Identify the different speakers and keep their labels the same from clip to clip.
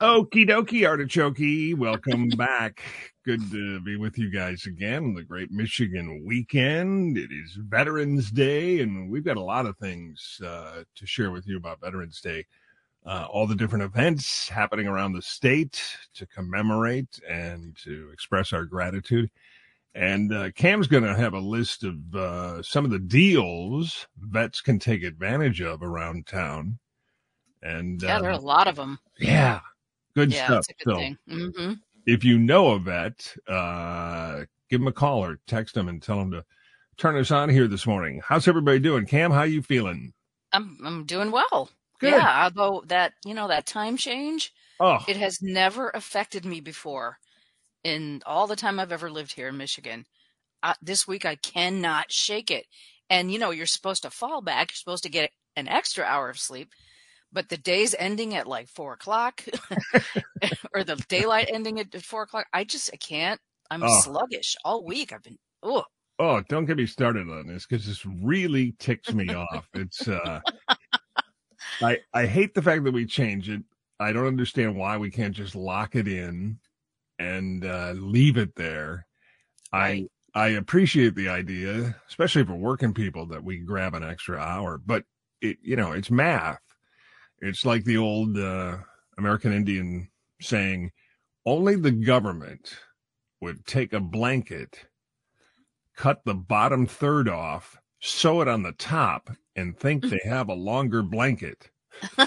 Speaker 1: Okie dokie, artichoke. Welcome back. Good to be with you guys again. The great Michigan weekend. It is Veterans Day, and we've got a lot of things uh, to share with you about Veterans Day. Uh, all the different events happening around the state to commemorate and to express our gratitude. And uh, Cam's going to have a list of uh, some of the deals vets can take advantage of around town. And
Speaker 2: Yeah, there are a
Speaker 1: um,
Speaker 2: lot of them.
Speaker 1: yeah, good
Speaker 2: Yeah,
Speaker 1: stuff.
Speaker 2: good
Speaker 1: So
Speaker 2: thing. hmm
Speaker 1: if you know a vet, uh, give him a call or text him and tell him to turn us on here this morning. How's everybody doing? Cam, how you feeling?
Speaker 2: I'm I'm doing well.
Speaker 1: Good.
Speaker 2: Yeah, although that you know that time change,
Speaker 1: Oh,
Speaker 2: it has never affected me before in all the time I've ever lived here in Michigan. Uh, this week I cannot shake it. And you know, you're supposed to fall back. You're supposed to get an extra hour of sleep, but the day's ending at like four o'clock, or the daylight ending at four o'clock. I just I can't. I'm
Speaker 1: Oh.
Speaker 2: sluggish all week. I've been oh
Speaker 1: oh, don't get me started on this because this really ticks me off. It's uh, I I hate the fact that we change it. I don't understand why we can't just lock it in and uh, leave it there.
Speaker 2: Right.
Speaker 1: I I appreciate the idea, especially for working people, that we grab an extra hour. But it, you know, it's math. It's like the old uh, American Indian saying, "Only the government would take a blanket, cut the bottom third off, sew it on the top, and think they have a longer blanket."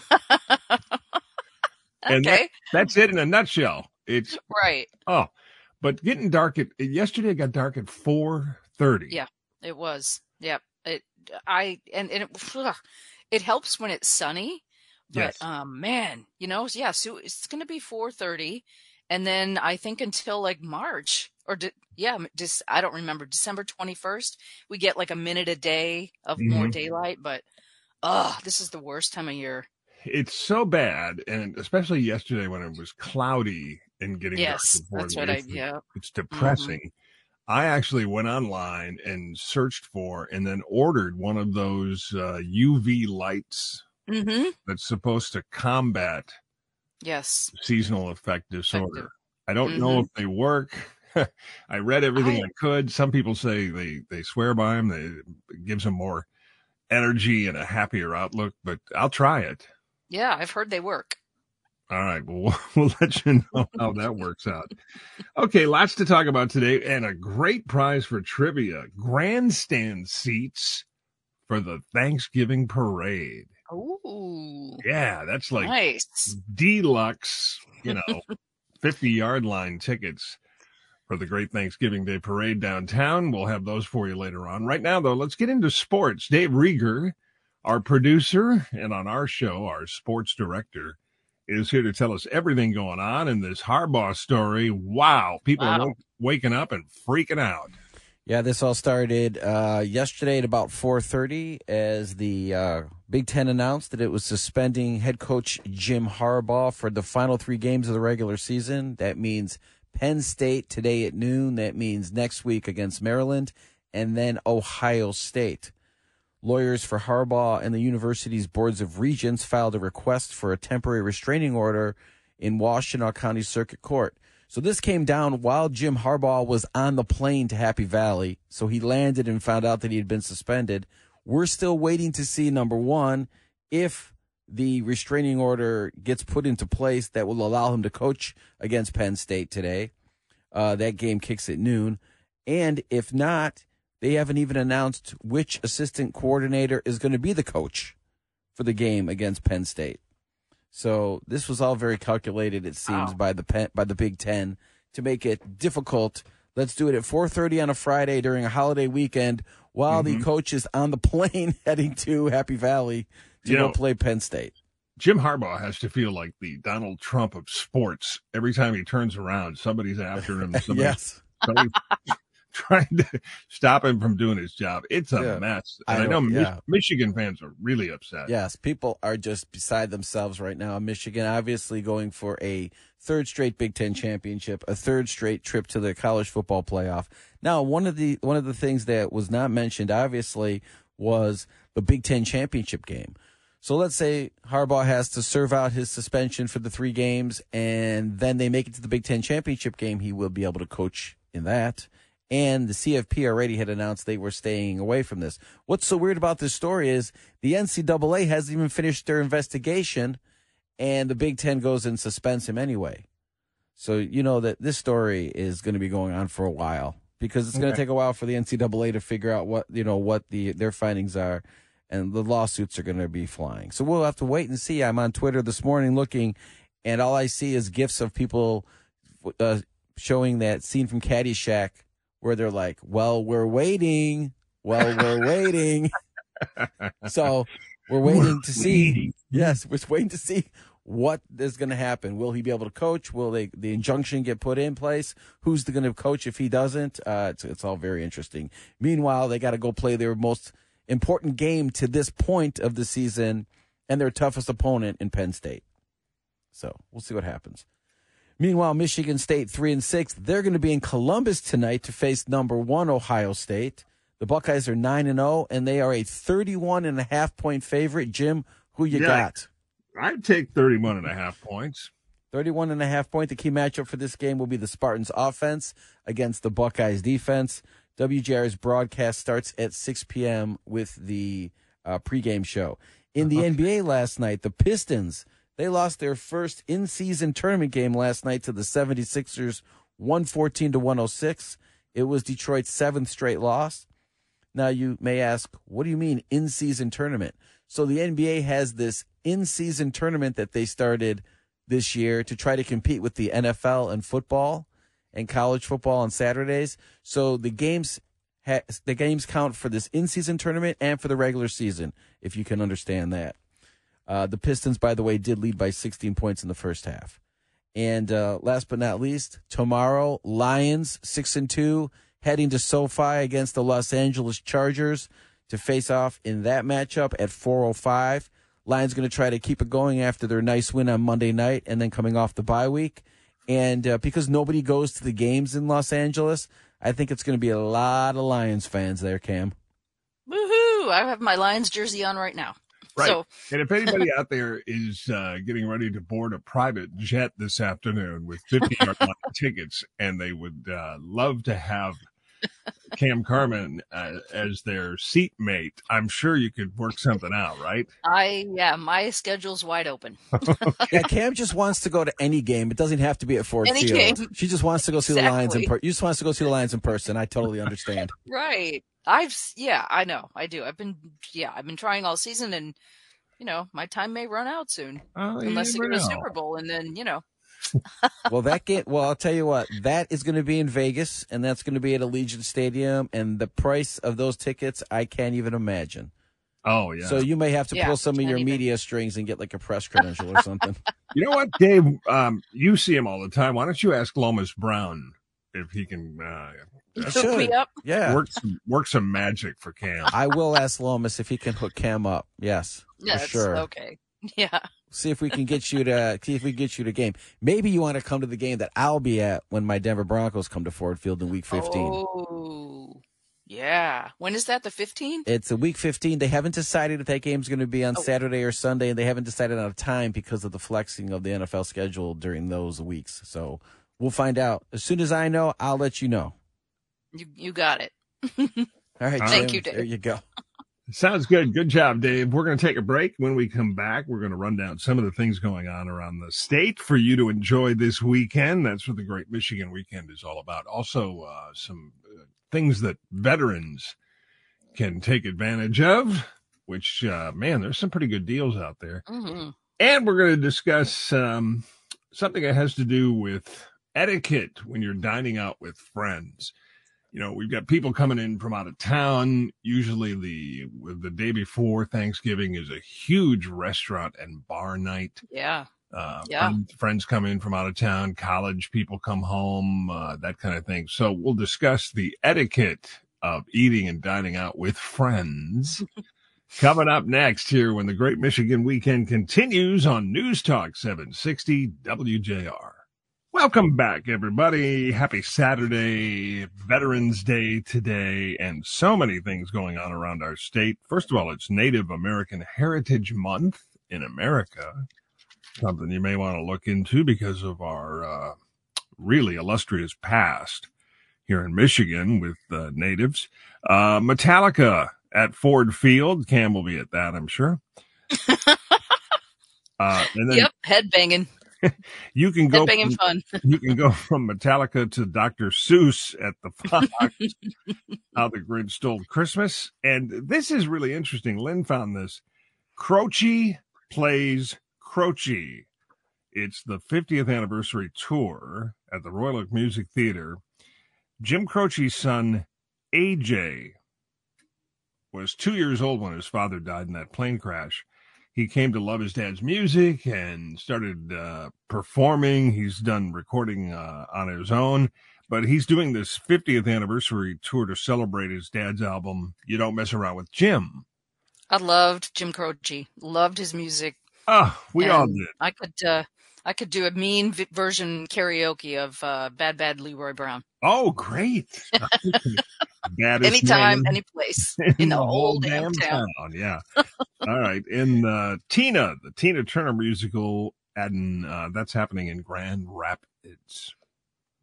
Speaker 1: And that-
Speaker 2: okay
Speaker 1: That's it in a nutshell. It's
Speaker 2: right.
Speaker 1: oh, but getting dark at yesterday it got dark at four thirty.
Speaker 2: Yeah. It was. Yep. It. I and, and it. ugh, it helps when it's sunny, but
Speaker 1: Yes.
Speaker 2: um, man, you know, yeah. So it's going to be four thirty, and then I think until like March or de- yeah, just I don't remember December twenty first. We get like a minute a day of more
Speaker 1: Mhm.
Speaker 2: daylight, but oh, this is the worst time of year.
Speaker 1: It's so bad, and especially yesterday when it was cloudy and getting
Speaker 2: Yes, that's what I. Yeah.
Speaker 1: It's depressing. I actually went online and searched for and then ordered one of those uh, UV lights
Speaker 2: Mm-hmm.
Speaker 1: that's supposed to combat
Speaker 2: Yes.
Speaker 1: seasonal effect disorder.
Speaker 2: Effective.
Speaker 1: I don't know if they work. I read everything
Speaker 2: I-
Speaker 1: I, could. Some people say they they swear by them. They it gives them more energy and a happier outlook. But I'll try it.
Speaker 2: Yeah, I've heard they work.
Speaker 1: All right, well, we'll let you know how that works out. Okay, lots to talk about today, and a great prize for trivia: grandstand seats for the Thanksgiving parade.
Speaker 2: Ooh.
Speaker 1: Yeah, that's like
Speaker 2: nice.
Speaker 1: deluxe, you know, 50 yard line tickets for the great Thanksgiving Day parade downtown. We'll have those for you later on. Right now, though, let's get into sports. Dave Rieger, our producer, and on our show, our sports director, is here to tell us everything going on in this Harbaugh story. Wow, people are
Speaker 2: Wow.
Speaker 1: wa- waking up and freaking out.
Speaker 3: Yeah, this all started uh, yesterday at about 4:30 as the uh, Big Ten announced that it was suspending head coach Jim Harbaugh for the final three games of the regular season. That means Penn State today at noon. That means next week against Maryland, and then Ohio State. Lawyers for Harbaugh and the university's boards of regents filed a request for a temporary restraining order in Washtenaw County Circuit Court. So this came down while Jim Harbaugh was on the plane to Happy Valley. So he landed and found out that he had been suspended. We're still waiting to see number one if the restraining order gets put into place that will allow him to coach against Penn State today. Uh, that game kicks at noon. And if not, they haven't even announced which assistant coordinator is going to be the coach for the game against Penn State. So this was all very calculated, it seems,
Speaker 2: Wow.
Speaker 3: by the Pen, by the Big Ten to make it difficult. Let's do it at 4:30 on a Friday during a holiday weekend while the mm-hmm. coach is on the plane heading to Happy Valley to
Speaker 1: You
Speaker 3: go
Speaker 1: know-
Speaker 3: play Penn State.
Speaker 1: Jim Harbaugh has to feel like the Donald Trump of sports. Every time he turns around, somebody's after him. Somebody's
Speaker 3: yes.
Speaker 1: somebody's trying to stop him from doing his job. It's a
Speaker 3: Yeah.
Speaker 1: mess.
Speaker 3: I
Speaker 1: And I, know
Speaker 3: don't-
Speaker 1: Mich- Michigan fans are really upset.
Speaker 3: Yes, people are just beside themselves right now. Michigan obviously going for a third straight Big Ten championship, a third straight trip to the college football playoff. Now, one of the one of the things that was not mentioned obviously was the Big Ten championship game. So let's say Harbaugh has to serve out his suspension for the three games, and then they make it to the Big Ten championship game. He will be able to coach in that. And the CFP already had announced they were staying away from this. What's so weird about this story is the NCAA hasn't even finished their investigation, and the Big Ten goes and suspends him anyway. So you know that this story is going to be going on for a while because it's going to take a while for the NCAA to figure out what you know what the their findings are and the lawsuits are going to be flying. So we'll have to wait and see. I'm on Twitter this morning looking, and all I see is gifs of people uh, showing that scene from Caddyshack where they're like, "Well, we're waiting. Well, we're waiting." so we're waiting to see. Yes, we're waiting to see what is going to happen. Will he be able to coach? Will they, the injunction get put in place? Who's going to coach if he doesn't? Uh, it's, it's all very interesting. Meanwhile, they got to go play their most important game to this point of the season and their toughest opponent in Penn State. So we'll see what happens. Meanwhile, Michigan State three and six. They're going to be in Columbus tonight to face number one Ohio State. The Buckeyes are nine and zero, oh, and they are a 31 and a half point favorite. Jim, who you yeah, got?
Speaker 1: I'd take 31 and a half points.
Speaker 3: 31 and a half point. The key matchup for this game will be the Spartans offense against the Buckeyes defense. WJR's broadcast starts at 6 p.m. with the uh, pregame show. In the uh-huh. NBA last night, the Pistons, they lost their first in-season tournament game last night to the 76ers 114 to 106. It was Detroit's seventh straight loss. Now you may ask, what do you mean in-season tournament? So the NBA has this in-season tournament that they started this year to try to compete with the NFL and football and college football on Saturdays. So the games the games count for this in-season tournament and for the regular season, if you can understand that. Uh, the Pistons, by the way, did lead by 16 points in the first half. And uh, last but not least, tomorrow, Lions six and two heading to SoFi against the Los Angeles Chargers to face off in that matchup at 4:05. Lions going to try to keep it going after their nice win on Monday night and then coming off the bye week. And uh, because nobody goes to the games in Los Angeles, I think it's going to be a lot of Lions fans there, Cam.
Speaker 2: Woohoo! I have my Lions jersey on right now.
Speaker 1: Right.
Speaker 2: So.
Speaker 1: and if anybody out there is uh, getting ready to board a private jet this afternoon with 50 yard tickets and they would uh, love to have Cam Carmen uh, as their seatmate, I'm sure you could work something out, right?
Speaker 2: I yeah, my schedule's wide open.
Speaker 3: yeah, Cam just wants to go to any game. It doesn't have to be at Ford any Field. Game. She just wants to go see exactly. the Lions in person. You just wants to go see the Lions in person. I totally understand.
Speaker 2: right. I've yeah, I know. I do. I've been yeah, I've been trying all season and you know, my time may run out soon.
Speaker 1: Oh,
Speaker 2: unless
Speaker 1: they
Speaker 2: go to Super Bowl and then, you know,
Speaker 3: well, that game. Well, I'll tell you what. That is going to be in Vegas, and that's going to be at Allegiant Stadium, and the price of those tickets, I can't even imagine.
Speaker 1: Oh yeah.
Speaker 3: So you may have to yeah, pull some of your even. media strings and get like a press credential or something.
Speaker 1: You know what, Dave? Um, you see him all the time. Why don't you ask Lomas Brown if he can uh,
Speaker 2: hook me up?
Speaker 3: Yeah,
Speaker 1: work some, work some magic for Cam.
Speaker 3: I will ask Lomas if he can hook Cam up. Yes,
Speaker 2: yes,
Speaker 3: for sure.
Speaker 2: Okay. Yeah
Speaker 3: see if we can get you to see if we can get you to game. Maybe you want to come to the game that I'll be at when my Denver Broncos come to Ford Field in Week 15.
Speaker 2: Oh, yeah. When is that? The 15th?
Speaker 3: It's a Week 15. They haven't decided if that game's going to be on oh. Saturday or Sunday, and they haven't decided on a time because of the flexing of the NFL schedule during those weeks. So we'll find out as soon as I know. I'll let you know.
Speaker 2: You you got it.
Speaker 3: All right,
Speaker 2: Thank
Speaker 3: Jim,
Speaker 2: you, Dave.
Speaker 3: There you go.
Speaker 1: Sounds good. Good job, Dave. We're going to take a break. When we come back, we're going to run down some of the things going on around the state for you to enjoy this weekend. That's what the Great Michigan Weekend is all about. Also, uh, some uh, things that veterans can take advantage of, which, uh, man, there's some pretty good deals out there.
Speaker 2: Mm-hmm.
Speaker 1: And we're going to discuss um, something that has to do with etiquette when you're dining out with friends you know, we've got people coming in from out of town. Usually the the day before Thanksgiving is a huge restaurant and bar night.
Speaker 2: Yeah.
Speaker 1: Uh, yeah. Friends, friends come in from out of town, college people come home, uh, that kind of thing. So we'll discuss the etiquette of eating and dining out with friends. Coming up next here when the Great Michigan Weekend continues on News Talk 760 WJR. Welcome back, everybody. Happy Saturday, Veterans Day today, and so many things going on around our state. First of all, it's Native American Heritage Month in America, something you may want to look into because of our uh, really illustrious past here in Michigan with uh, natives. Uh, Metallica at Ford Field. Cam will be at that, I'm sure.
Speaker 2: Uh, and then, yep, headbanging.
Speaker 1: you can go
Speaker 2: from, fun.
Speaker 1: you can go from Metallica to Dr. Seuss at the Fox. How the Grinch Stole Christmas, and this is really interesting. Lynn found this. Croce plays Croce. It's the 50th anniversary tour at the Royal Oak Music Theater. Jim Croce's son, AJ, was two years old when his father died in that plane crash he came to love his dad's music and started uh, performing. He's done recording uh, on his own, but he's doing this 50th anniversary tour to celebrate his dad's album, You Don't Mess Around with Jim.
Speaker 2: I loved Jim Croce, loved his music.
Speaker 1: Oh, we all did.
Speaker 2: I could, uh, I could do a mean v- version karaoke of uh, Bad Bad Leroy Brown.
Speaker 1: Oh, great!
Speaker 2: Anytime, any place in, in the, the whole damn town.
Speaker 1: town. Yeah. All right. In uh, Tina, the Tina Turner musical, and uh, that's happening in Grand Rapids.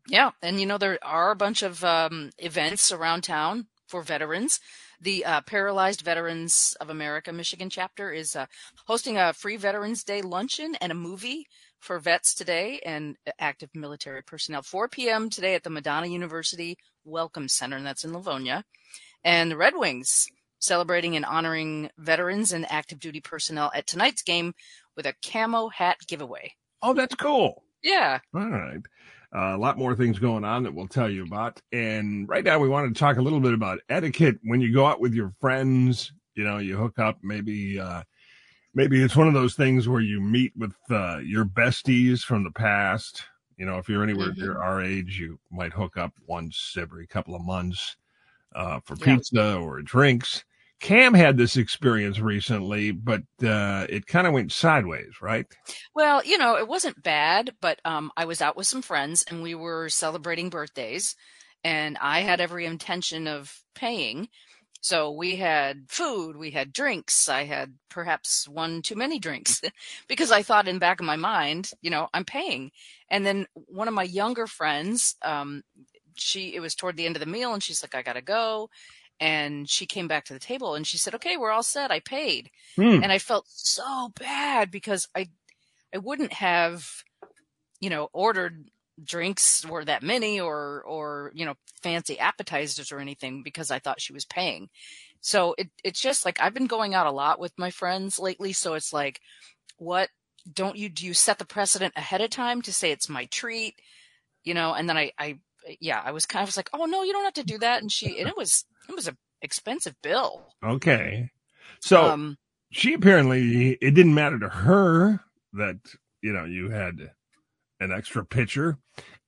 Speaker 2: Yeah, and you know there are a bunch of um, events around town for veterans. The uh, Paralyzed Veterans of America Michigan chapter is uh, hosting a free Veterans Day luncheon and a movie for vets today and active military personnel. 4 p.m. today at the Madonna University Welcome Center, and that's in Livonia. And the Red Wings celebrating and honoring veterans and active duty personnel at tonight's game with a camo hat giveaway.
Speaker 1: Oh, that's cool.
Speaker 2: Yeah.
Speaker 1: All right. Uh, a lot more things going on that we'll tell you about. And right now, we want to talk a little bit about etiquette when you go out with your friends. You know, you hook up, maybe, uh, maybe it's one of those things where you meet with uh, your besties from the past. You know, if you're anywhere mm-hmm. near our age, you might hook up once every couple of months uh, for yeah. pizza or drinks. Cam had this experience recently, but uh, it kind of went sideways, right?
Speaker 2: Well, you know, it wasn't bad, but um, I was out with some friends and we were celebrating birthdays, and I had every intention of paying. So we had food, we had drinks. I had perhaps one too many drinks because I thought in the back of my mind, you know, I'm paying. And then one of my younger friends, um, she, it was toward the end of the meal and she's like, I gotta go and she came back to the table and she said, "Okay, we're all set. I paid." Hmm. And I felt so bad because I I wouldn't have you know ordered drinks were that many or or you know fancy appetizers or anything because I thought she was paying. So it it's just like I've been going out a lot with my friends lately so it's like what don't you do you set the precedent ahead of time to say it's my treat you know and then I I yeah, I was kind of was like, oh no, you don't have to do that. And she, and it was, it was a expensive bill.
Speaker 1: Okay. So um, she apparently, it didn't matter to her that, you know, you had an extra pitcher,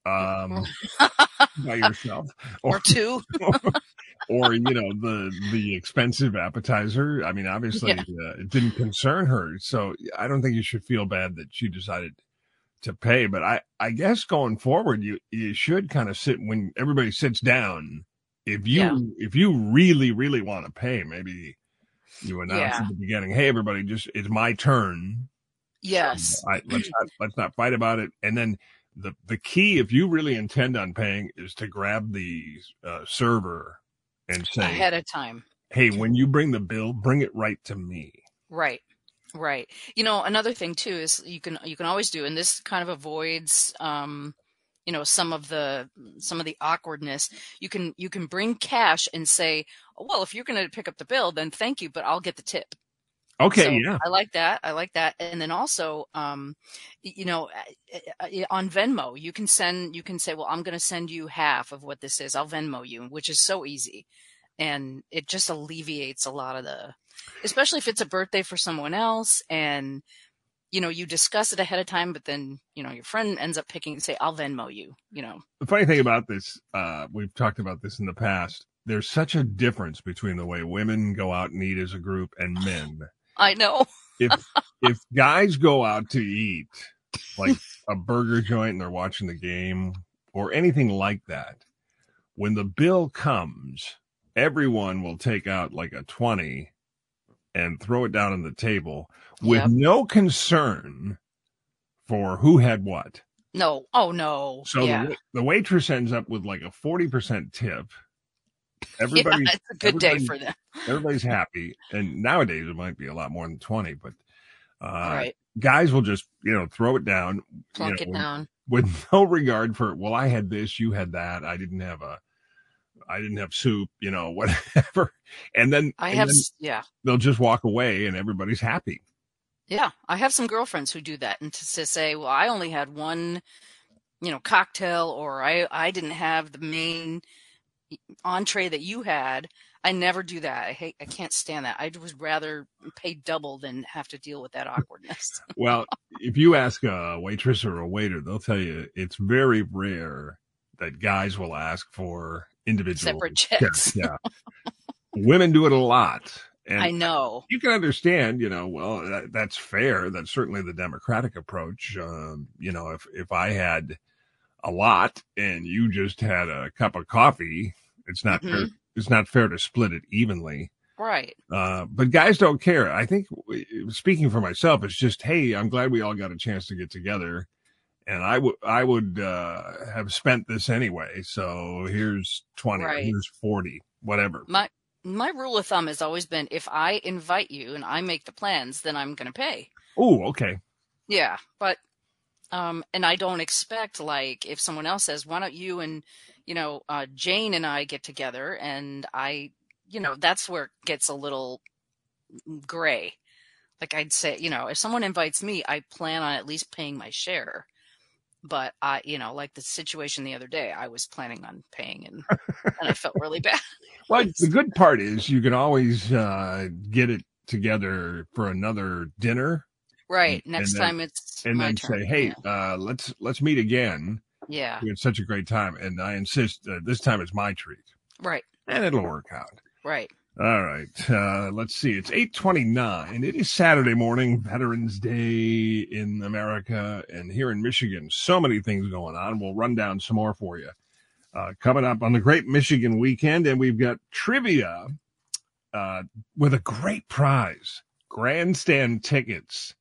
Speaker 1: um, by yourself
Speaker 2: or, or two.
Speaker 1: or, you know, the, the expensive appetizer. I mean, obviously yeah. uh, it didn't concern her. So I don't think you should feel bad that she decided to pay. But I, I guess going forward, you you should kind of sit when everybody sits down. If you yeah. if you really really want to pay, maybe you announce yeah. at the beginning, "Hey, everybody, just it's my turn."
Speaker 2: Yes.
Speaker 1: I, let's not let's not fight about it. And then the the key, if you really intend on paying, is to grab the uh, server and say
Speaker 2: ahead of time.
Speaker 1: Hey, when you bring the bill, bring it right to me.
Speaker 2: Right. Right. You know, another thing too is you can you can always do, and this kind of avoids um, you know some of the some of the awkwardness. You can you can bring cash and say, oh, well, if you're going to pick up the bill, then thank you, but I'll get the tip.
Speaker 1: Okay, so yeah.
Speaker 2: I like that. I like that. And then also, um, you know, on Venmo, you can send, you can say, well, I'm going to send you half of what this is. I'll Venmo you, which is so easy. And it just alleviates a lot of the, especially if it's a birthday for someone else and you know you discuss it ahead of time but then you know your friend ends up picking and say i'll venmo you you know
Speaker 1: the funny thing about this uh we've talked about this in the past there's such a difference between the way women go out and eat as a group and men
Speaker 2: i know
Speaker 1: if if guys go out to eat like a burger joint and they're watching the game or anything like that, when the bill comes, everyone will take out like a 20 and throw it down on the table with
Speaker 2: Yep.
Speaker 1: no concern for who had what.
Speaker 2: No. Oh no.
Speaker 1: So
Speaker 2: yeah.
Speaker 1: the, the waitress ends up with like a 40% tip.
Speaker 2: Yeah,
Speaker 1: Everybody's,
Speaker 2: it's a good day for them.
Speaker 1: everybody's happy. And nowadays it might be a lot more than 20, but uh,
Speaker 2: right.
Speaker 1: guys will just, you know, throw it down you
Speaker 2: Plunk
Speaker 1: know,
Speaker 2: it down.
Speaker 1: with no regard for, well, I had this, you had that. I didn't have a, I didn't have soup, you know, whatever. And then,
Speaker 2: I
Speaker 1: and
Speaker 2: have.
Speaker 1: then
Speaker 2: Yeah.
Speaker 1: they'll just walk away and everybody's happy.
Speaker 2: Yeah, I have some girlfriends who do that, and to, to say, "Well, I only had one, you know, cocktail, or I I didn't have the main entree that you had." I never do that. I hate. I can't stand that. I would rather pay double than have to deal with that awkwardness.
Speaker 1: Well, if you ask a waitress or a waiter, they'll tell you it's very rare that guys will ask for individual
Speaker 2: Separate checks.
Speaker 1: Yeah. Women do it a lot. And
Speaker 2: I know.
Speaker 1: you can understand, you know, well, that, that's fair. That's certainly the democratic approach. Um, you know, if, if I had a lot and you just had a cup of coffee, it's not fair.
Speaker 2: Mhm.
Speaker 1: It's not fair to split it evenly.
Speaker 2: Right.
Speaker 1: Uh, but guys don't care. I think speaking for myself, it's just, Hey, I'm glad we all got a chance to get together and I would, I would, uh, have spent this anyway. So here's 20,
Speaker 2: Right.
Speaker 1: here's 40, whatever.
Speaker 2: My my rule of thumb has always been: if I invite you and I make the plans, then I'm going to pay.
Speaker 1: Oh, okay.
Speaker 2: Yeah, but um and I don't expect like if someone else says, "Why don't you and you know, uh Jane and I get together?" and I, you know, that's where it gets a little gray. Like I'd say, you know, if someone invites me, I plan on at least paying my share. But I, you know, like the situation the other day, I was planning on paying and and I felt really bad.
Speaker 1: Well, the good part is you can always uh, get it together for another dinner,
Speaker 2: Right.
Speaker 1: And
Speaker 2: Next
Speaker 1: then-
Speaker 2: time it's
Speaker 1: and then
Speaker 2: turn.
Speaker 1: say, "Hey, uh, let's let's meet again.
Speaker 2: Yeah.
Speaker 1: We had such a great time, and I insist uh, this time it's my treat,
Speaker 2: Right.
Speaker 1: and it'll work out."
Speaker 2: Right.
Speaker 1: All right. Uh, let's see. It's 829. It is Saturday morning, Veterans Day in America and here in Michigan. So many things going on. We'll run down some more for you. Uh, coming up on the Great Michigan Weekend, and we've got trivia uh, with a great prize grandstand tickets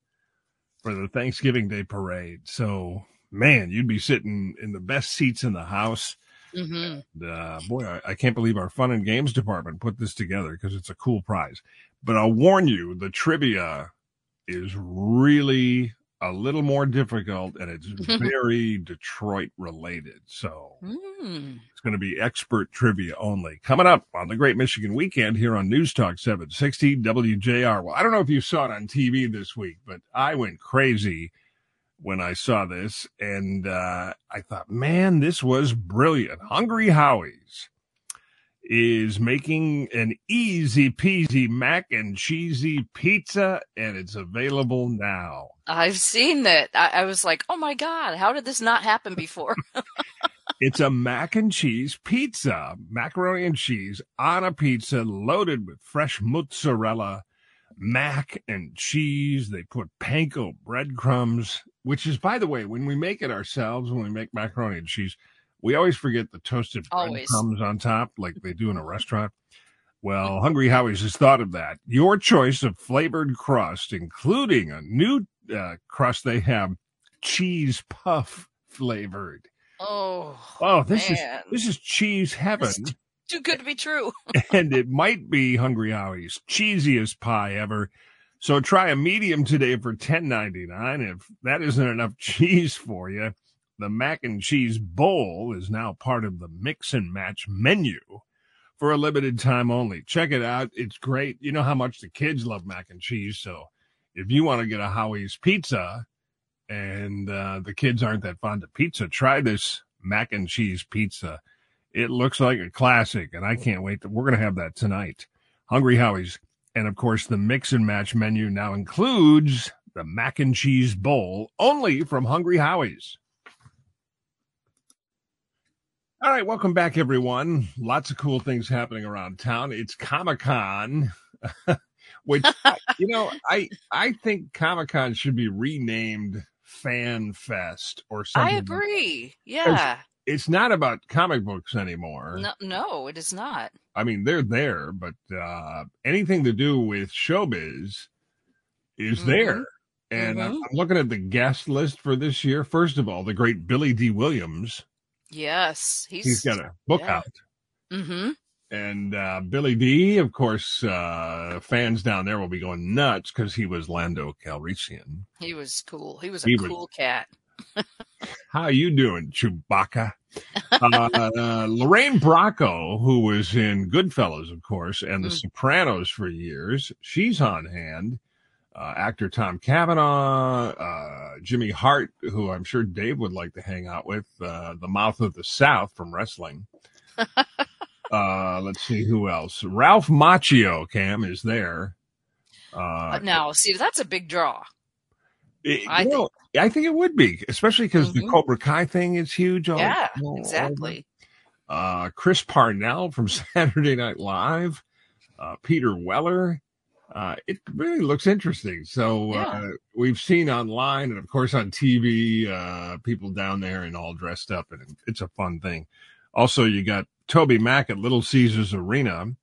Speaker 1: for the Thanksgiving Day parade. So, man, you'd be sitting in the best seats in the house.
Speaker 2: hmm
Speaker 1: Uh, boy, I, I can't believe our fun and games department put this together because it's a cool prize. But I'll warn you, the trivia is really a little more difficult and it's very Detroit related. So
Speaker 2: Mm.
Speaker 1: it's going to be expert trivia only. Coming up on the Great Michigan Weekend here on News Talk 760 WJR. Well, I don't know if you saw it on TV this week, but I went crazy when I saw this and uh, I thought, man, this was brilliant. Hungry Howie's is making an easy peasy mac and cheesy pizza and it's available now.
Speaker 2: I've seen that. I, I was like, oh my God, how did this not happen before?
Speaker 1: It's a mac and cheese pizza, macaroni and cheese on a pizza loaded with fresh mozzarella, mac and cheese. They put panko breadcrumbs, which is, by the way, when we make it ourselves, when we make macaroni and cheese, we always forget the toasted breadcrumbs on top, like they do in a restaurant. Well, Hungry Howie's has thought of that. Your choice of flavored crust, including a new uh, crust they have, cheese puff flavored.
Speaker 2: oh,
Speaker 1: Oh, this is this is cheese heaven,
Speaker 2: too good to be true.
Speaker 1: and it might be Hungry Howie's cheesiest pie ever. So try a medium today for ten ninety nine. If that isn't enough cheese for you, the mac and cheese bowl is now part of the mix and match menu for a limited time only. Check it out; it's great. You know how much the kids love mac and cheese, so if you want to get a Howie's pizza and uh, the kids aren't that fond of pizza, try this mac and cheese pizza. It looks like a classic, and I can't wait. To, we're to have that tonight. Hungry Howie's. And of course, the mix and match menu now includes the mac and cheese bowl only from Hungry Howie's. All right, welcome back, everyone. Lots of cool things happening around town. It's Comic Con, which you know, I I think Comic Con should be renamed fan fest or something.
Speaker 2: I agree. Yeah.
Speaker 1: It's not about comic books anymore.
Speaker 2: No, no, it is not.
Speaker 1: I mean, they're there, but uh, anything to do with showbiz is
Speaker 2: Mhm.
Speaker 1: there. And I'm,
Speaker 2: Mhm.
Speaker 1: I'm looking at the guest list for this year. First of all, the great Billy Dee Williams.
Speaker 2: Yes, he's,
Speaker 1: He's got a book
Speaker 2: yeah.
Speaker 1: out.
Speaker 2: hmm
Speaker 1: And uh, Billy D, of course, uh, fans down there will be going nuts because he was Lando Calrissian.
Speaker 2: He was cool. He was a
Speaker 1: He was-
Speaker 2: cool cat.
Speaker 1: How you doing, Chewbacca? uh, uh, Lorraine Bracco, who was in Goodfellas, of course, and The
Speaker 2: Mm.
Speaker 1: Sopranos for years, she's on hand. Uh, actor Tom Cavanagh, uh, Jimmy Hart, who I'm sure Dave would like to hang out with, uh, the mouth of the South from wrestling. uh, let's see who else. Ralph Macchio, Cam, is there. Uh,
Speaker 2: now, see, that's a big draw.
Speaker 1: It-
Speaker 2: I
Speaker 1: know, I think it would be, especially because the
Speaker 2: Mhm.
Speaker 1: Cobra Kai thing is huge. all-
Speaker 2: yeah,
Speaker 1: all
Speaker 2: exactly.
Speaker 1: Uh, Chris Parnell from Saturday Night Live, uh, Peter Weller. Uh, it really looks interesting. So uh, we've seen online and of course on TV, uh, people down there and all dressed up, and it's a fun thing. Also, you got TobyMac at Little Caesars Arena,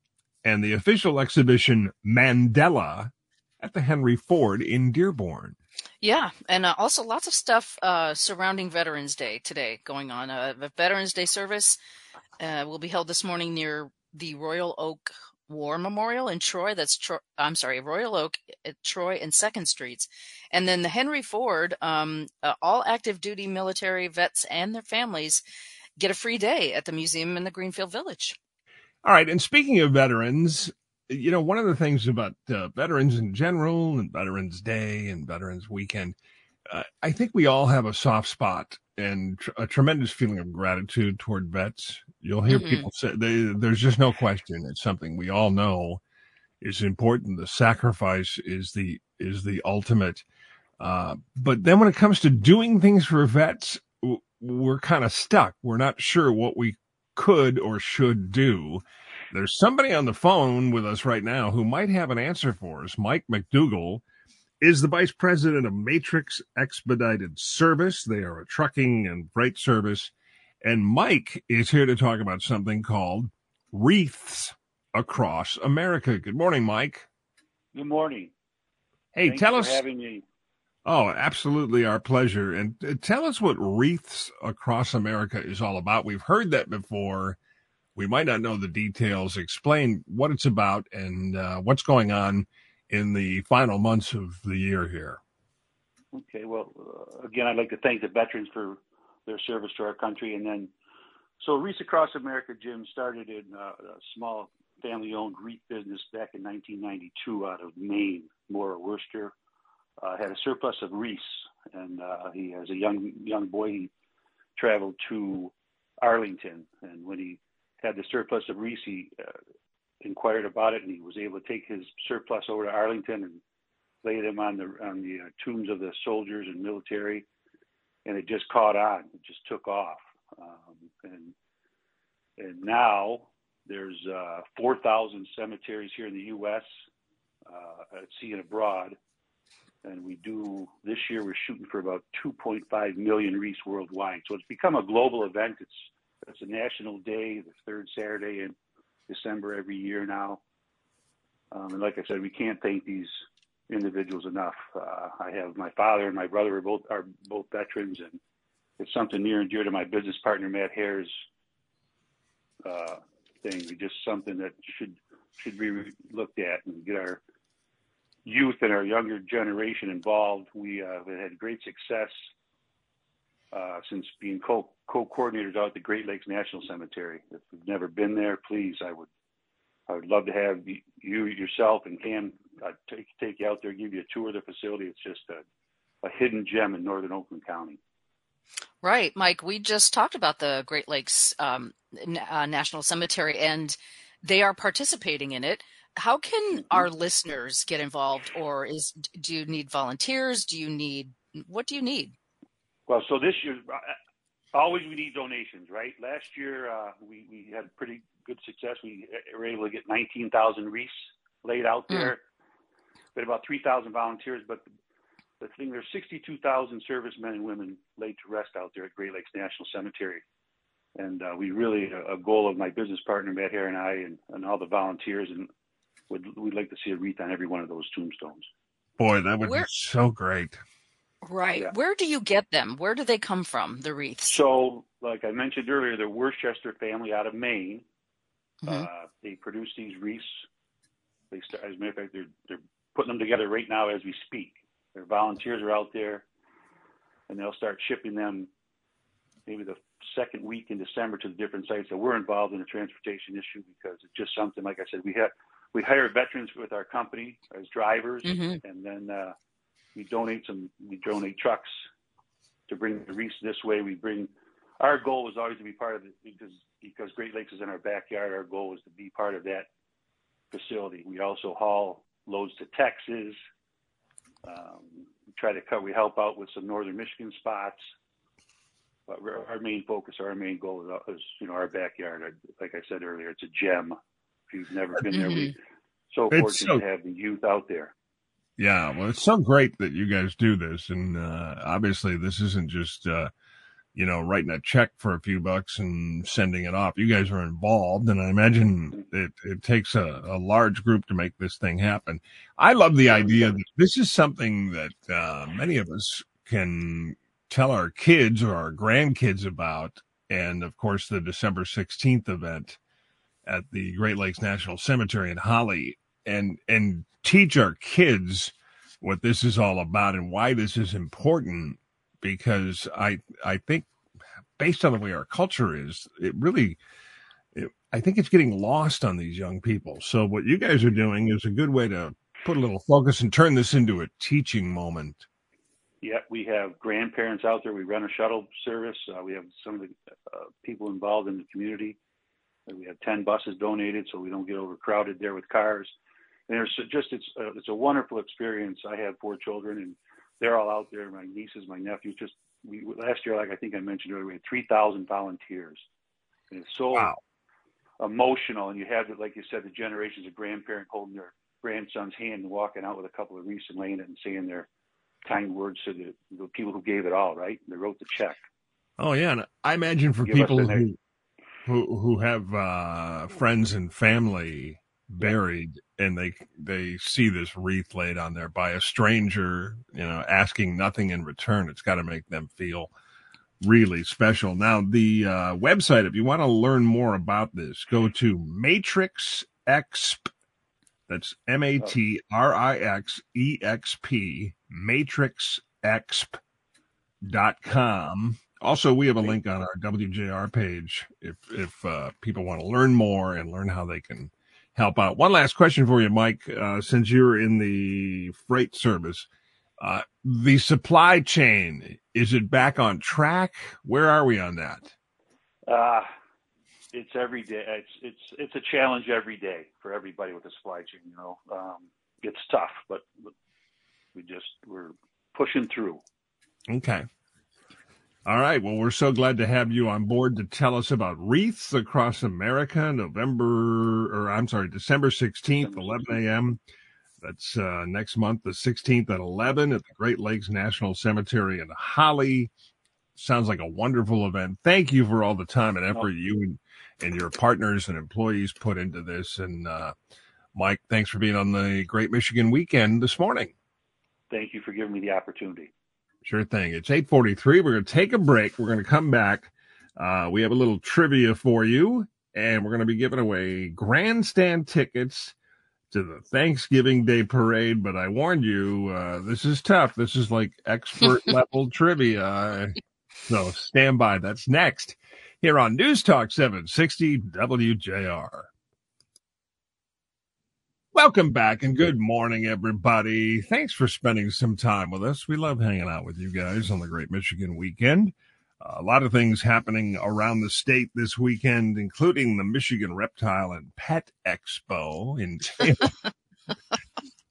Speaker 1: and the official exhibition Mandela at the Henry Ford in Dearborn.
Speaker 2: Yeah, and uh, also lots of stuff uh, surrounding Veterans Day today going on. Uh, the Veterans Day service uh, will be held this morning near the Royal Oak War Memorial in Troy. That's Troy. I'm sorry, Royal Oak, at Troy and Second Streets, and then the Henry Ford. Um, uh, all active duty military vets and their families get a free day at the museum in the Greenfield Village.
Speaker 1: All right. And speaking of veterans, you know, one of the things about uh, veterans in general and Veterans Day and Veterans Weekend, uh, I think we all have a soft spot and tr- a tremendous feeling of gratitude toward vets. You'll hear
Speaker 2: Mhm.
Speaker 1: people say they, there's just no question. It's something we all know is important. The sacrifice is the is the ultimate. Uh, but then when it comes to doing things for vets, w- we're kind of stuck. We're not sure what we could or should do. There's somebody on the phone with us right now who might have an answer for us. Mike McDougall is the vice president of Matrix Expedited Service. They are a trucking and freight service. And Mike is here to talk about something called Wreaths Across America. Good morning, Mike.
Speaker 4: Good morning.
Speaker 1: Hey,
Speaker 4: Thanks
Speaker 1: tell us.
Speaker 4: having me.
Speaker 1: Oh, absolutely our pleasure. And uh, tell us what Wreaths Across America is all about. We've heard that before. We might not know the details. Explain what it's about and uh, what's going on in the final months of the year here.
Speaker 4: Okay, well, uh, again, I'd like to thank the veterans for their service to our country. And then, so Wreaths Across America, Jim, started in uh, a small family owned wreath business back in 1992 out of Maine, Morrill, Worcester. Uh, had a surplus of Reese, and uh, he, as a young young boy, he traveled to Arlington. And when he had the surplus of wreaths, he uh, inquired about it, and he was able to take his surplus over to Arlington and lay them on the on the uh, tombs of the soldiers and military, and it just caught on. It just took off, um, and and now there's uh, 4,000 cemeteries here in the U.S. Uh, at sea and abroad, and we do this year we're shooting for about 2.5 million wreaths worldwide. So it's become a global event. It's it's a national day, the third Saturday in December every year now. Um, and like I said, we can't thank these individuals enough. Uh, I have my father and my brother are both are both veterans, and it's something near and dear to my business partner Matt Hare's uh, thing. We just something that should should be looked at and get our youth and our younger generation involved. We uh, have had great success uh, since being co co coordinators out at the Great Lakes National Cemetery. If you've never been there, please, I would I would love to have you yourself and Cam uh, take take you out there, give you a tour of the facility. It's just a, a hidden gem in northern Oakland County.
Speaker 2: Right, Mike. We just talked about the Great Lakes um, uh, National Cemetery, and they are participating in it. How can our listeners get involved, or is do you need volunteers? Do you need what do you need?
Speaker 4: Well, so this year, always we need donations, right? Last year uh, we we had pretty good success. We were able to get 19,000 wreaths laid out there. Mm. We had about 3,000 volunteers, but the thing there's 62,000 servicemen and women laid to rest out there at Great Lakes National Cemetery, and uh, we really a, goal of my business partner Matt Hare and I and, and all the volunteers and would we'd like to see a wreath on every one of those tombstones.
Speaker 1: Boy, that would Where, be so great.
Speaker 2: Right. Yeah. Where do you get them? Where do they come from? The wreaths.
Speaker 4: So, like I mentioned earlier, the Worcester family out of Maine. Mm-hmm. Uh, they produce these wreaths. They start, as a matter of fact, they're they're putting them together right now as we speak. Their volunteers are out there, and they'll start shipping them maybe the second week in December to the different sites. So we're involved in the transportation issue because it's just something. Like I said, we have we hire veterans with our company as drivers, mm-hmm. and then uh, we donate some. We donate trucks to bring the wreaths this way. We bring. Our goal is always to be part of it because because Great Lakes is in our backyard. Our goal is to be part of that facility. We also haul loads to Texas. Um, we try to cut. We help out with some northern Michigan spots. But our main focus, our main goal is, is you know our backyard. Like I said earlier, it's a gem. If you've never been there, we mm-hmm. so fortunate so, to have the youth out there.
Speaker 1: Yeah, well, it's so great that you guys do this, and uh, obviously, this isn't just uh, you know writing a check for a few bucks and sending it off. You guys are involved, and I imagine it, it takes a, a large group to make this thing happen. I love the idea that this is something that uh, many of us can tell our kids or our grandkids about, and of course, the December sixteenth event at the Great Lakes National Cemetery in Holly and and teach our kids what this is all about and why this is important because I I think based on the way our culture is it really it, I think it's getting lost on these young people. So what you guys are doing is a good way to put a little focus and turn this into a teaching moment.
Speaker 4: Yeah, we have grandparents out there. We run a shuttle service. Uh, we have some of the uh, people involved in the community. We have 10 buses donated so we don't get overcrowded there with cars. And there's just, it's, uh, it's a wonderful experience. I have four children and they're all out there. My nieces, my nephews, just we, last year, like I think I mentioned earlier, we had 3,000 volunteers. And it's so wow. emotional. And you have, it like you said, the generations of grandparents holding their grandson's hand and walking out with a couple of wreaths and laying it and saying their kind words to the, the people who gave it all, right? They wrote the check.
Speaker 1: Oh, yeah. And I imagine for Give people who, who who have uh, friends and family buried and they they see this wreath laid on there by a stranger you know asking nothing in return. It's got to make them feel really special. Now the uh, website if you want to learn more about this go to matrix exp that's m-a-t-r-i-x-e-x-p matrix matrixexp.com also, we have a link on our WJR page if if uh, people want to learn more and learn how they can help out. One last question for you, Mike. Uh, since you're in the freight service, uh, the supply chain is it back on track? Where are we on that?
Speaker 4: Uh, it's every day. It's it's it's a challenge every day for everybody with the supply chain. You know, um, it's tough, but we just we're pushing through.
Speaker 1: Okay. All right. Well, we're so glad to have you on board to tell us about wreaths across America, November, or I'm sorry, December 16th, 11 a.m. That's uh, next month, the 16th at 11 at the Great Lakes National Cemetery in Holly. Sounds like a wonderful event. Thank you for all the time and effort you and, and your partners and employees put into this. And uh, Mike, thanks for being on the Great Michigan Weekend this morning.
Speaker 4: Thank you for giving me the opportunity.
Speaker 1: Sure thing. It's 843. We're going to take a break. We're going to come back. Uh, we have a little trivia for you, and we're going to be giving away grandstand tickets to the Thanksgiving Day parade. But I warned you, uh, this is tough. This is like expert level trivia. So stand by. That's next here on News Talk 760 WJR. Welcome back and good morning, everybody. Thanks for spending some time with us. We love hanging out with you guys on the Great Michigan Weekend. Uh, a lot of things happening around the state this weekend, including the Michigan Reptile and Pet Expo in Taylor.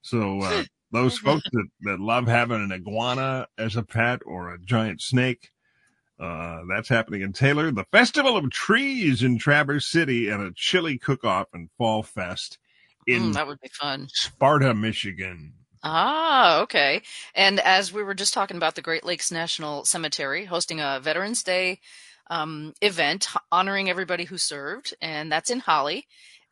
Speaker 1: so, uh, those folks that, that love having an iguana as a pet or a giant snake, uh, that's happening in Taylor. The Festival of Trees in Traverse City and a chili cook off and fall fest in
Speaker 2: mm, that would be fun.
Speaker 1: Sparta, Michigan.
Speaker 2: Ah, okay. And as we were just talking about the Great Lakes National Cemetery hosting a Veterans Day um, event honoring everybody who served, and that's in Holly.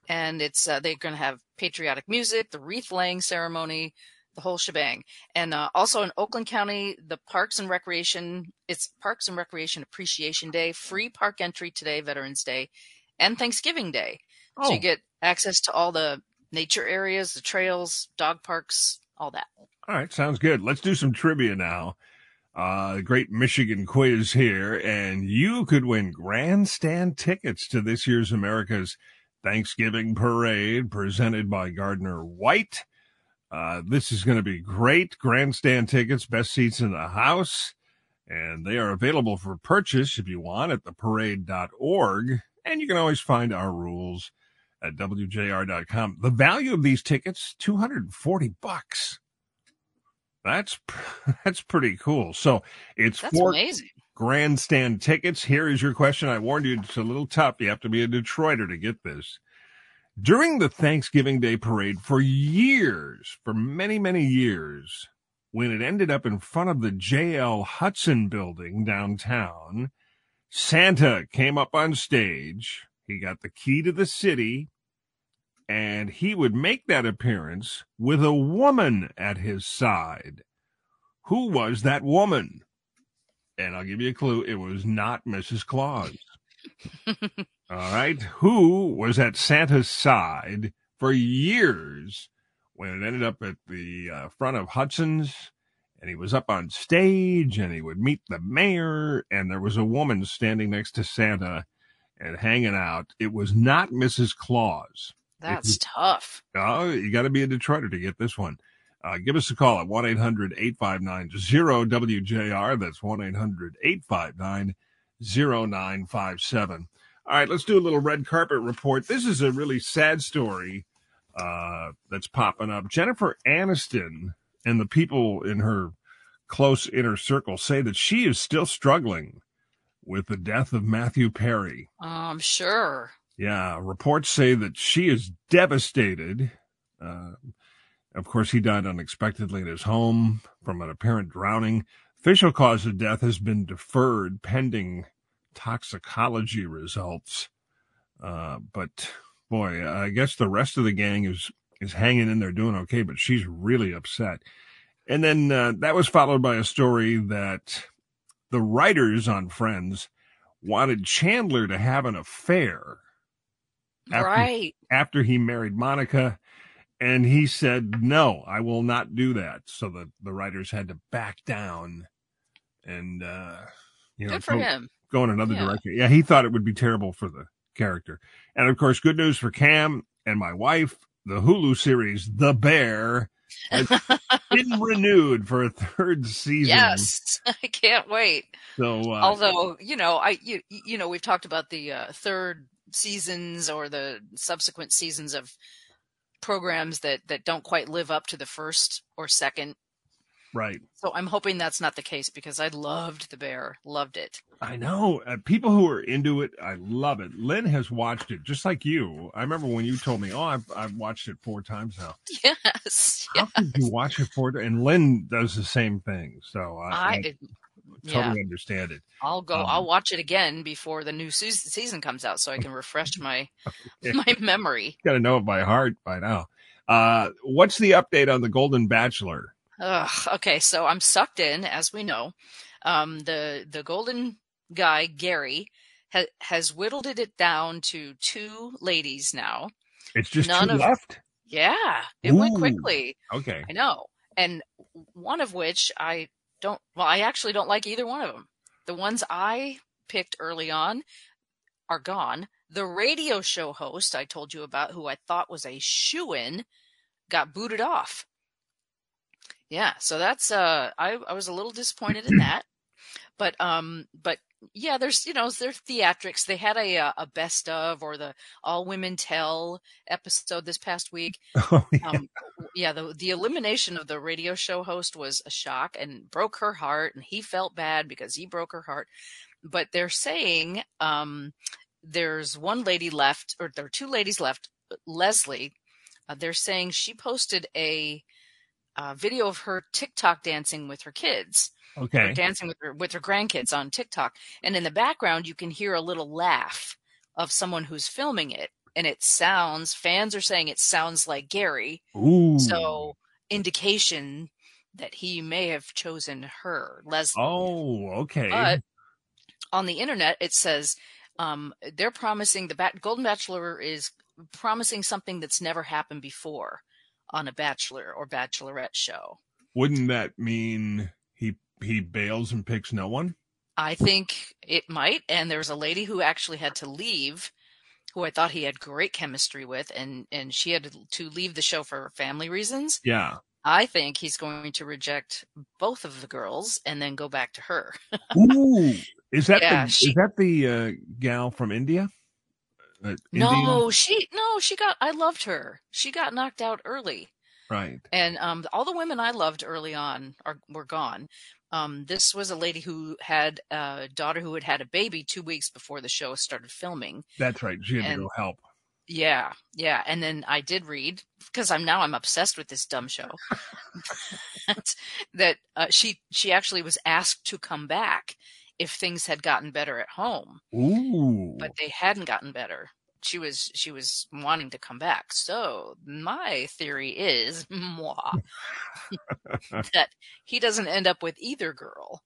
Speaker 2: And it's uh, they're going to have patriotic music, the wreath laying ceremony, the whole shebang. And uh, also in Oakland County, the Parks and Recreation, it's Parks and Recreation Appreciation Day, free park entry today, Veterans Day, and Thanksgiving Day.
Speaker 1: Oh,
Speaker 2: So you get access to all the nature areas, the trails, dog parks, all that.
Speaker 1: all right. Sounds good. Let's do some trivia now. Uh, great Michigan quiz here, and you could win grandstand tickets to this year's America's Thanksgiving Parade presented by Gardner White. Uh, this is going to be great. Grandstand tickets, best seats in the house, and they are available for purchase if you want at theparade.org. And you can always find our rules at wjr.com. The value of these tickets, 240 bucks. That's that's pretty cool. So it's
Speaker 2: That's
Speaker 1: four
Speaker 2: amazing.
Speaker 1: grandstand tickets. Here is your question. I warned you it's a little tough. You have to be a Detroiter to get this. During the Thanksgiving Day parade for years, for many, many years, when it ended up in front of the J.L. Hudson building downtown, Santa came up on stage. He got the key to the city and he would make that appearance with a woman at his side. Who was that woman? And I'll give you a clue. It was not Mrs. Claus. All right. Who was at Santa's side for years when it ended up at the uh, front of Hudson's and he was up on stage and he would meet the mayor and there was a woman standing next to Santa and hanging out. It was not Mrs. Claus.
Speaker 2: That's tough.
Speaker 1: Oh, you got to be a Detroiter to get this one. Uh, give us a call at 1 800 859 0WJR. That's 1 800 859 0957. All right, let's do a little red carpet report. This is a really sad story uh, that's popping up. Jennifer Aniston and the people in her close inner circle say that she is still struggling with the death of Matthew Perry.
Speaker 2: I'm um, sure.
Speaker 1: Yeah, reports say that she is devastated. Uh, of course, he died unexpectedly at his home from an apparent drowning. Official cause of death has been deferred pending toxicology results. Uh, but boy, I guess the rest of the gang is is hanging in there doing okay, but she's really upset. And then uh, that was followed by a story that the writers on Friends wanted Chandler to have an affair After-
Speaker 2: right.
Speaker 1: after he married Monica. And he said, no, I will not do that. So the, the writers had to back down and, uh, you know,
Speaker 2: Good for
Speaker 1: go,
Speaker 2: him.
Speaker 1: go in another
Speaker 2: Yeah.
Speaker 1: direction. Yeah. He thought it would be terrible for the character. And of course, good news for Cam and my wife. The Hulu series, The Bear, has been renewed for a third season.
Speaker 2: yes. I can't wait.
Speaker 1: So, uh,
Speaker 2: Although, you know, I you you know, we've talked about the uh, third seasons or the subsequent seasons of programs that that don't quite live up to the first or second.
Speaker 1: Right.
Speaker 2: So I'm hoping that's not the case because I loved the bear, loved it.
Speaker 1: I know uh, people who are into it. I love it. Lynn has watched it just like you. I remember when you told me, "Oh, I've I've watched it four times now."
Speaker 2: Yes.
Speaker 1: How could you watch it four? And Lynn does the same thing. So I, I
Speaker 2: I
Speaker 1: totally
Speaker 2: yeah.
Speaker 1: understand it.
Speaker 2: I'll go.
Speaker 1: Um,
Speaker 2: I'll watch it again before the new season season comes out, so I can refresh my
Speaker 1: Okay.
Speaker 2: my memory.
Speaker 1: Got to know it by heart by now. Uh, what's the update on the Golden Bachelor?
Speaker 2: Ugh, okay, so I'm sucked in, as we know. Um, the the golden guy Gary ha- has whittled it down to two ladies now.
Speaker 1: It's just
Speaker 2: None
Speaker 1: two
Speaker 2: of-
Speaker 1: left.
Speaker 2: Yeah, it went quickly.
Speaker 1: Okay.
Speaker 2: I know, and one of which I don't. Well, I actually don't like either one of them. The ones I picked early on are gone. The radio show host I told you about, who I thought was a shoe in, got booted off. Yeah, so that's uh, I I was a little disappointed in that, but um, but yeah, there's you know there's theatrics. They had a uh, a best of or the all women tell episode this past week.
Speaker 1: Oh, yeah.
Speaker 2: Um, yeah, the the elimination of the radio show host was a shock and broke her heart, and he felt bad because he broke her heart. But they're saying um, there's one lady left, or there are two ladies left. Leslie, uh, they're saying she posted a a video of her TikTok dancing with her kids,
Speaker 1: Okay.
Speaker 2: dancing with her with her grandkids on TikTok, and in the background you can hear a little laugh of someone who's filming it, and it sounds. Fans are saying it sounds like Gary,
Speaker 1: Ooh.
Speaker 2: so indication that he may have chosen her, Leslie.
Speaker 1: Oh, okay.
Speaker 2: But on the internet, it says um, they're promising the Bat- Golden Bachelor is promising something that's never happened before on a Bachelor or Bachelorette show.
Speaker 1: Wouldn't that mean he he bails and picks no one?
Speaker 2: I think it might. And there was a lady who actually had to leave, who I thought he had great chemistry with, and and she had to leave the show for family reasons.
Speaker 1: Yeah.
Speaker 2: I think he's going to reject both of the girls and then go back to her.
Speaker 1: Ooh. Is that
Speaker 2: Yeah,
Speaker 1: the
Speaker 2: she-
Speaker 1: is that the uh, gal from India? Uh,
Speaker 2: No, she no, she got. I loved her. She got knocked out early.
Speaker 1: Right.
Speaker 2: and um, all the women I loved early on are were gone. Um, this was a lady who had a daughter who had had a baby two weeks before the show started filming.
Speaker 1: That's right. She had to go help.
Speaker 2: Yeah, yeah, and then I did read because I'm now I'm obsessed with this dumb show. that that uh, she she actually was asked to come back if things had gotten better at home,
Speaker 1: Ooh.
Speaker 2: but they hadn't gotten better. She was she was wanting to come back. So my theory is moi, that he doesn't end up with either girl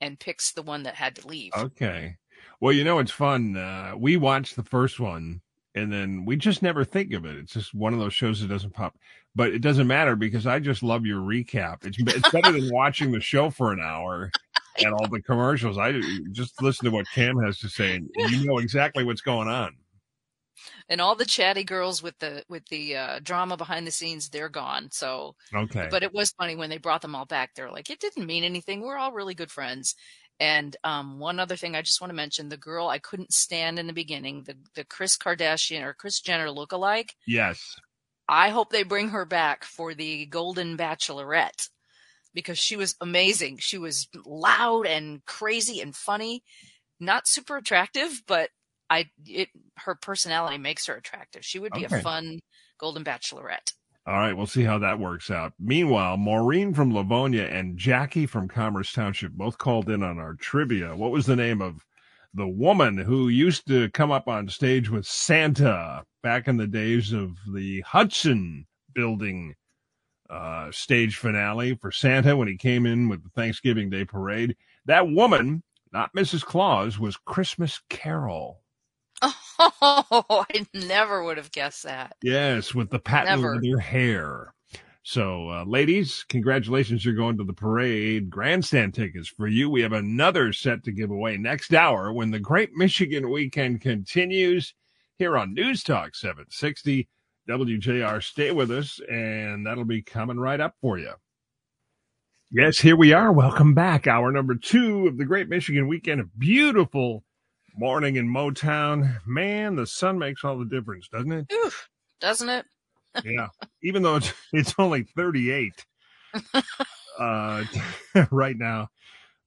Speaker 2: and picks the one that had to leave.
Speaker 1: Okay. Well, you know, it's fun. Uh, we watched the first one and then we just never think of it. It's just one of those shows that doesn't pop. But it doesn't matter because I just love your recap. It's, it's better than watching the show for an hour and all the commercials. I just listen to what Cam has to say and you know exactly what's going on.
Speaker 2: And all the chatty girls with the with the uh, drama behind the scenes, they're gone. So
Speaker 1: Okay.
Speaker 2: but it was funny when they brought them all back. They're like, it didn't mean anything. We're all really good friends. And um, one other thing I just want to mention: the girl I couldn't stand in the beginning, the the Kris Kardashian or Kris Jenner lookalike.
Speaker 1: yes.
Speaker 2: I hope they bring her back for the Golden Bachelorette because she was amazing. She was loud and crazy and funny, not super attractive, but I it her personality makes her attractive. She would be
Speaker 1: Okay.
Speaker 2: a fun Golden Bachelorette.
Speaker 1: All right, we'll see how that works out. Meanwhile, Maureen from Livonia and Jackie from Commerce Township both called in on our trivia. What was the name of the woman who used to come up on stage with Santa back in the days of the Hudson building uh, stage finale for Santa when he came in with the Thanksgiving Day parade? That woman, not Mrs. Claus, was Christmas Carol.
Speaker 2: Oh, I never would have guessed that.
Speaker 1: Yes, with the patent
Speaker 2: Never.
Speaker 1: leather hair. So, uh, ladies, congratulations. You're going to the parade. Grandstand tickets for you. We have another set to give away next hour when the Great Michigan Weekend continues here on News Talk 760 WJR. Stay with us, and that'll be coming right up for you. Yes, here we are. Welcome back. Hour number two of the Great Michigan Weekend. A beautiful morning in Motown. Man, the sun makes all the difference, doesn't it?
Speaker 2: Oof, doesn't it?
Speaker 1: yeah even though it's it's only 38 uh right now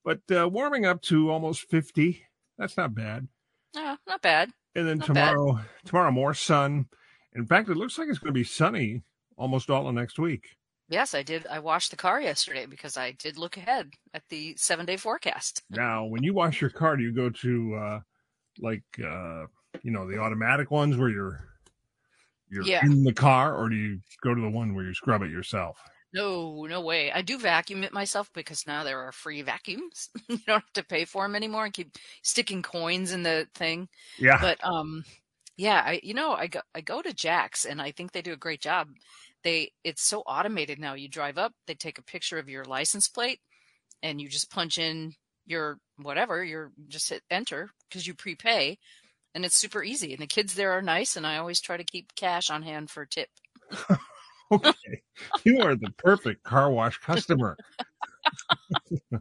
Speaker 1: but uh warming up to almost 50 that's not bad
Speaker 2: No, not bad.
Speaker 1: and then
Speaker 2: Not bad.
Speaker 1: tomorrow tomorrow more sun in fact it looks like it's going to be sunny almost all of next week
Speaker 2: Yes, I did. I washed the car yesterday because I did look ahead at the seven day forecast.
Speaker 1: now when you wash your car do you go to uh like uh you know the automatic ones where you're you're
Speaker 2: Yeah.
Speaker 1: in the car or do you go to the one where you scrub it yourself
Speaker 2: No, no way. I do vacuum it myself because now there are free vacuums. you don't have to pay for them anymore and keep sticking coins in the thing.
Speaker 1: yeah
Speaker 2: But um, yeah, I you know I go I go to Jack's and I think they do a great job. They it's so automated now. You drive up, they take a picture of your license plate, and you just punch in your whatever. You're just hit enter because you prepay, and it's super easy. And the kids there are nice, and I always try to keep cash on hand for a tip.
Speaker 1: okay you are the perfect car wash customer
Speaker 2: yeah,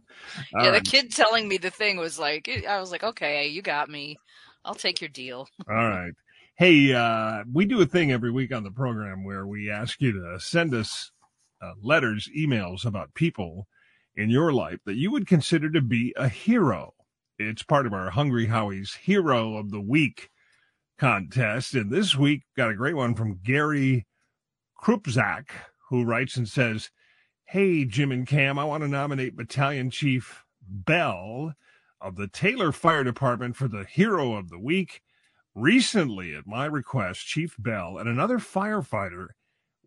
Speaker 1: right.
Speaker 2: the kid telling me the thing was like, eh, I was like, okay, you got me. I'll take your deal.
Speaker 1: All right. Hey, uh, we do a thing every week on the program where we ask you to send us uh, letters, emails about people in your life that you would consider to be a hero. It's part of our Hungry Howie's Hero of the Week contest. And this week, got a great one from Gary Krupzak, who writes and says, Hey, Jim and Cam, I want to nominate Battalion Chief Bell of the Taylor Fire Department for the Hero of the Week. Recently, at my request, Chief Bell and another firefighter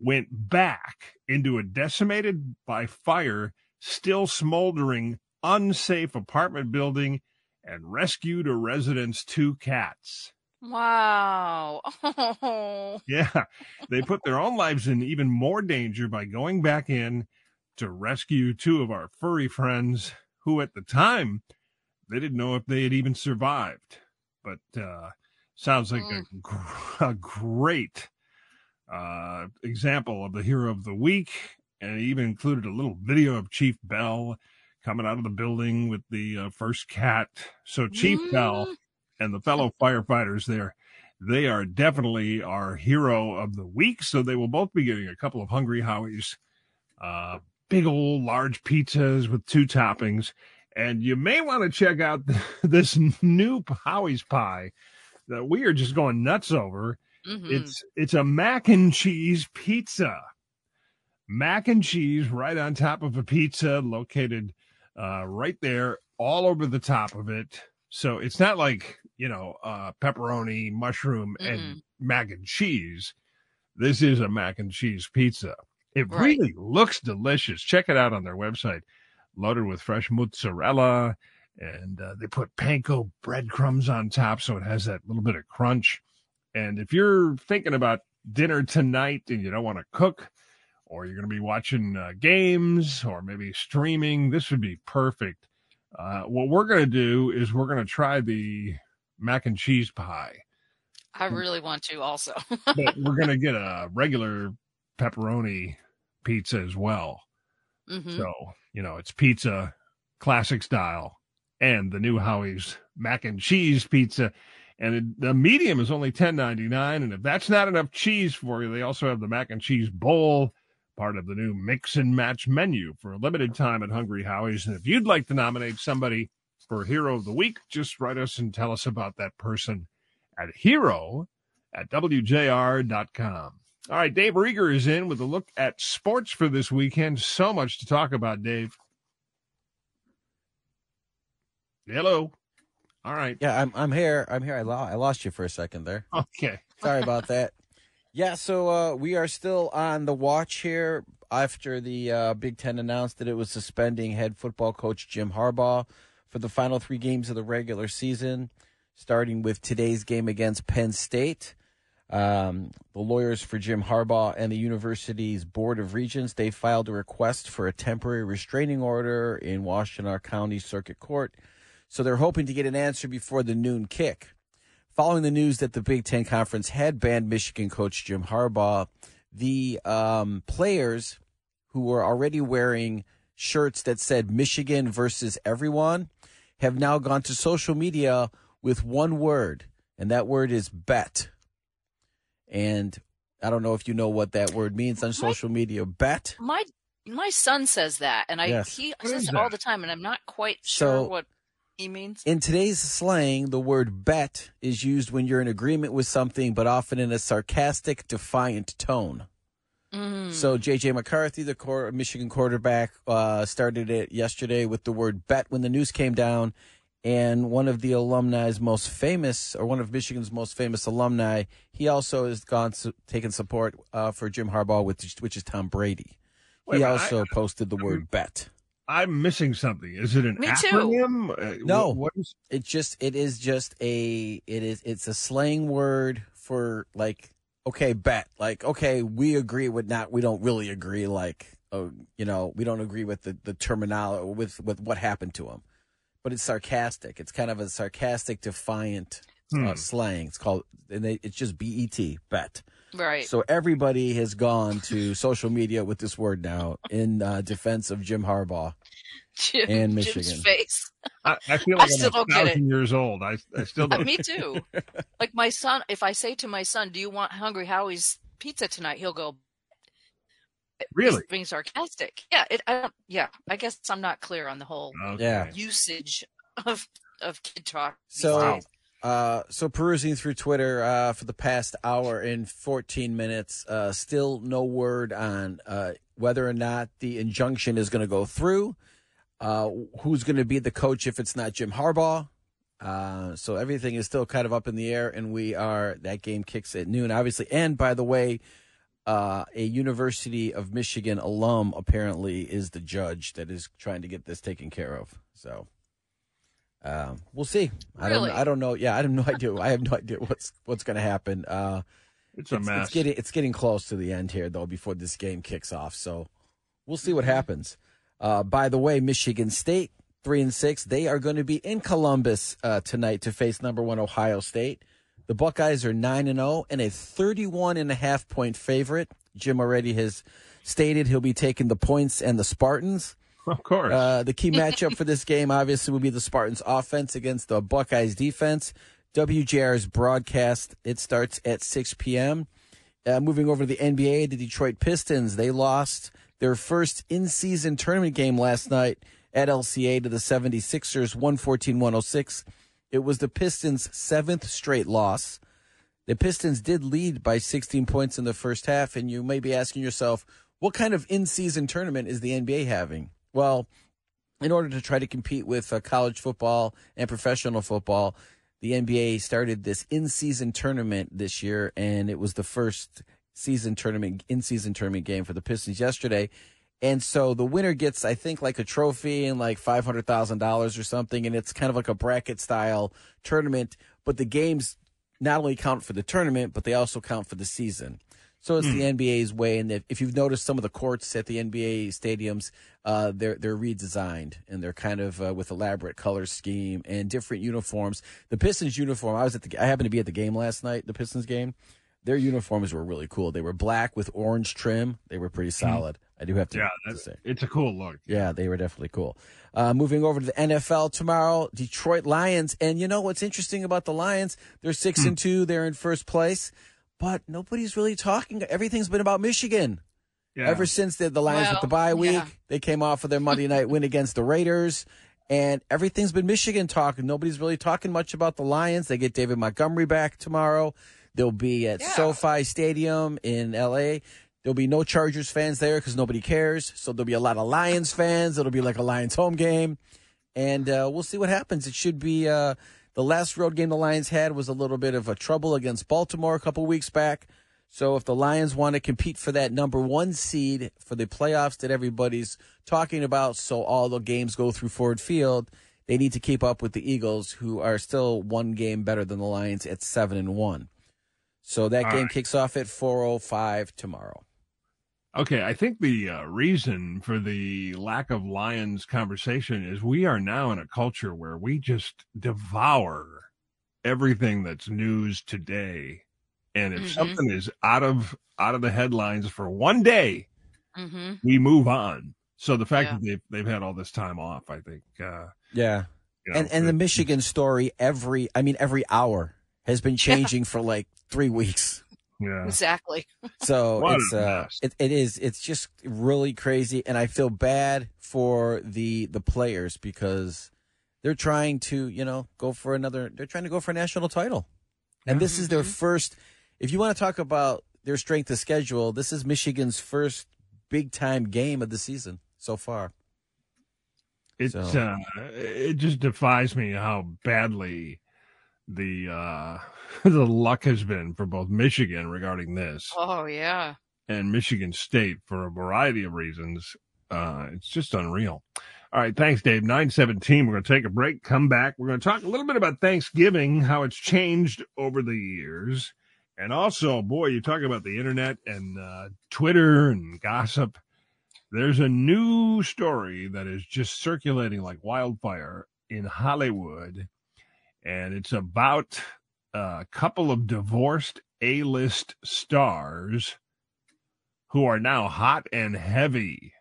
Speaker 1: went back into a decimated by fire, still smoldering, unsafe apartment building and rescued a resident's two cats.
Speaker 2: Wow. Oh.
Speaker 1: Yeah, they put their own lives in even more danger by going back in to rescue two of our furry friends who, at the time, they didn't know if they had even survived. But uh, sounds like a, a great uh, example of the hero of the week. And it even included a little video of Chief Bell coming out of the building with the uh, first cat. So, Chief Bell
Speaker 2: Mm.
Speaker 1: and the fellow firefighters there, they are definitely our hero of the week. So, they will both be getting a couple of Hungry Howies, uh, big old large pizzas with two toppings. And you may want to check out this new Howie's pie that we are just going nuts over.
Speaker 2: Mhm.
Speaker 1: It's it's a mac and cheese pizza. Mac and cheese right on top of a pizza located uh, right there, all over the top of it. So it's not like, you know, uh, pepperoni, mushroom, and mac and cheese. This is a mac and cheese pizza. It
Speaker 2: Right.
Speaker 1: really looks delicious. Check it out on their website. Loaded with fresh mozzarella, and uh, they put panko breadcrumbs on top, so it has that little bit of crunch. And if you're thinking about dinner tonight and you don't want to cook, or you're going to be watching uh, games or maybe streaming, this would be perfect. Uh, what we're going to do is we're going to try the mac and cheese pie,
Speaker 2: I really want to also.
Speaker 1: but we're going to get a regular pepperoni pizza as well.
Speaker 2: Mhm.
Speaker 1: So, you know, it's pizza, classic style, and the new Howie's mac and cheese pizza. And the medium is only ten ninety nine. And if that's not enough cheese for you, they also have the mac and cheese bowl, part of the new mix and match menu for a limited time at Hungry Howie's. And if you'd like to nominate somebody for Hero of the Week, just write us and tell us about that person at hero at wjr.com. All right, Dave Rieger is in with a look at sports for this weekend. So much to talk about, Dave. Hello. All right.
Speaker 3: Yeah, I'm I'm here. I'm here. I, lo- I lost you for a second there.
Speaker 1: Okay.
Speaker 3: Sorry about that. Yeah, so uh, we are still on the watch here after the uh, Big Ten announced that it was suspending head football coach Jim Harbaugh for the final three games of the regular season, starting with today's game against Penn State. Um, the lawyers for Jim Harbaugh and the university's Board of Regents they filed a request for a temporary restraining order in Washtenaw County Circuit Court. So they're hoping to get an answer before the noon kick. Following the news that the Big Ten Conference had banned Michigan coach Jim Harbaugh, the um, players who were already wearing shirts that said Michigan versus everyone have now gone to social media with one word, and that word is bet. And I don't know if you know what that word means on social media. Bet.
Speaker 2: My my son says that, and I
Speaker 3: Yes.
Speaker 2: he says it all the time, and I'm not quite
Speaker 3: So-
Speaker 2: sure what he means.
Speaker 3: In today's slang, the word bet is used when you're in agreement with something, but often in a sarcastic, defiant tone.
Speaker 2: Mm.
Speaker 3: So JJ McCarthy, the core, Michigan quarterback, uh, started it yesterday with the word bet when the news came down. And one of the alumni's most famous, or one of Michigan's most famous alumni, he also has gone su- taken support uh, for Jim Harbaugh, which, which is Tom Brady.
Speaker 1: Wait
Speaker 3: he
Speaker 1: a minute,
Speaker 3: also posted the word bet.
Speaker 1: I'm missing something. Is it an
Speaker 2: Me
Speaker 1: acronym? Uh,
Speaker 3: No.
Speaker 1: wh- what is
Speaker 3: It just it is just a it is it's a slang word for like okay bet like okay we agree with not we don't really agree like oh you know we don't agree with the the terminology with with what happened to him but it's sarcastic it's kind of a sarcastic defiant
Speaker 1: Hmm.
Speaker 3: uh, slang it's called and they, it's just bet bet
Speaker 2: right.
Speaker 3: so everybody has gone to social media with this word now in uh, defense of Jim Harbaugh
Speaker 2: Jim,
Speaker 3: and
Speaker 2: Jim's
Speaker 3: Michigan.
Speaker 2: face.
Speaker 1: I, I feel
Speaker 2: I
Speaker 1: like
Speaker 2: still
Speaker 1: I'm
Speaker 2: don't
Speaker 1: a
Speaker 2: get
Speaker 1: thousand years old. I, I still
Speaker 2: Uh,
Speaker 1: don't.
Speaker 2: Me too. like my son, if I say to my son, "Do you want Hungry Howie's pizza tonight?" He'll go.
Speaker 1: Really?
Speaker 2: He's being sarcastic. Yeah. It. I don't, yeah. I guess I'm not clear on the whole
Speaker 1: Okay.
Speaker 3: Yeah.
Speaker 2: usage of of kid talk.
Speaker 3: So-
Speaker 2: days.
Speaker 3: Uh, so perusing through Twitter uh, for the past hour and 14 minutes, uh, still no word on uh, whether or not the injunction is going to go through. Uh, who's going to be the coach if it's not Jim Harbaugh? Uh, so everything is still kind of up in the air, and we are that game kicks at noon, obviously. And by the way, a University of Michigan alum apparently is the judge that is trying to get this taken care of. So. Um, we'll see. I don't. I don't know. Yeah, I have no idea. I have no idea what's what's going to happen. Uh,
Speaker 1: It's a
Speaker 3: it's,
Speaker 1: mess.
Speaker 3: it's getting it's getting close to the end here though. Before this game kicks off, so we'll see what happens. Uh, by the way, Michigan State three and six. They are going to be in Columbus uh, tonight to face number one Ohio State. The Buckeyes are nine and zero and a 31 and a half point favorite. Jim already has stated he'll be taking the points and the Spartans.
Speaker 1: of course.
Speaker 3: Uh, the key matchup for this game, obviously, will be the Spartans' offense against the Buckeyes' defense. WJR's broadcast it starts at 6 p.m. Uh, moving over to the NBA, the Detroit Pistons they lost their first in-season tournament game last night at LCA to the 76ers, 114-106. It was the Pistons' seventh straight loss. The Pistons did lead by 16 points in the first half, and you may be asking yourself, what kind of in-season tournament is the NBA having? Well, in order to try to compete with uh, college football and professional football, the NBA started this in-season tournament this year, and it was the first season tournament in-season tournament game for the Pistons yesterday. And so the winner gets, I think, like a trophy and like five hundred thousand dollars or something, and it's kind of like a bracket style tournament. But the games not only count for the tournament, but they also count for the season. So it's the NBA's way, and if, if you've noticed, some of the courts at the NBA stadiums, uh, they're they're redesigned and they're kind of uh, with elaborate color scheme and different uniforms. The Pistons uniform, I was at the, I happened to be at the game last night, the Pistons game. Their uniforms were really cool. They were black with orange trim. They were pretty solid. I do have to,
Speaker 1: yeah,
Speaker 3: to say.
Speaker 1: it's a cool look.
Speaker 3: Yeah, they were definitely cool. Uh, moving over to the NFL tomorrow, Detroit Lions. And you know what's interesting about the Lions? They're six and two. They're in first place, but nobody's really talking. Everything's been about Michigan.
Speaker 1: Yeah.
Speaker 3: Ever since the, the Lions with
Speaker 2: Well,
Speaker 3: the bye week,
Speaker 2: yeah.
Speaker 3: they came off of their Monday night win against the Raiders. And everything's been Michigan talk. Nobody's really talking much about the Lions. They get David Montgomery back tomorrow. They'll be at
Speaker 2: Yeah.
Speaker 3: SoFi Stadium in LA. There'll be no Chargers fans there because nobody cares. So there'll be a lot of Lions fans. It'll be like a Lions home game. And uh, we'll see what happens. It should be uh, the last road game the Lions had was a little bit of a trouble against Baltimore a couple weeks back. So if the Lions want to compete for that number one seed for the playoffs that everybody's talking about, so all the games go through Ford Field, they need to keep up with the Eagles, who are still one game better than the Lions at seven and one. So that
Speaker 1: All
Speaker 3: game
Speaker 1: right.
Speaker 3: kicks off at four oh five tomorrow.
Speaker 1: Okay, I think the uh, reason for the lack of Lions conversation is we are now in a culture where we just devour everything that's news today. And if
Speaker 2: Mhm.
Speaker 1: something is out of out of the headlines for one day,
Speaker 2: Mm-hmm.
Speaker 1: we move on. So the fact
Speaker 2: Yeah.
Speaker 1: that they've they've had all this time off, I think, uh,
Speaker 3: Yeah.
Speaker 1: you know,
Speaker 3: And and the Michigan story every I mean every hour has been changing for like three weeks.
Speaker 1: yeah,
Speaker 2: Exactly.
Speaker 3: So
Speaker 1: What
Speaker 3: it's uh it, it is it's just really crazy and I feel bad for the the players because they're trying to, you know, go for another they're trying to go for a national title. And this is their
Speaker 2: Mhm.
Speaker 3: first if you want to talk about their strength of schedule, this is Michigan's first big time game of the season so far.
Speaker 1: It's
Speaker 3: So-
Speaker 1: uh, it just defies me how badly the uh, the luck has been for both Michigan regarding this
Speaker 2: Oh yeah.
Speaker 1: and Michigan State for a variety of reasons. Uh, it's just unreal. All right, thanks, Dave. Nine seventeen. We're going to take a break. Come back. We're going to talk a little bit about Thanksgiving, how it's changed over the years, and also, boy, you talk about the internet and uh, Twitter and gossip. There's a new story that is just circulating like wildfire in Hollywood, and it's about a couple of divorced A-list stars who are now hot and heavy.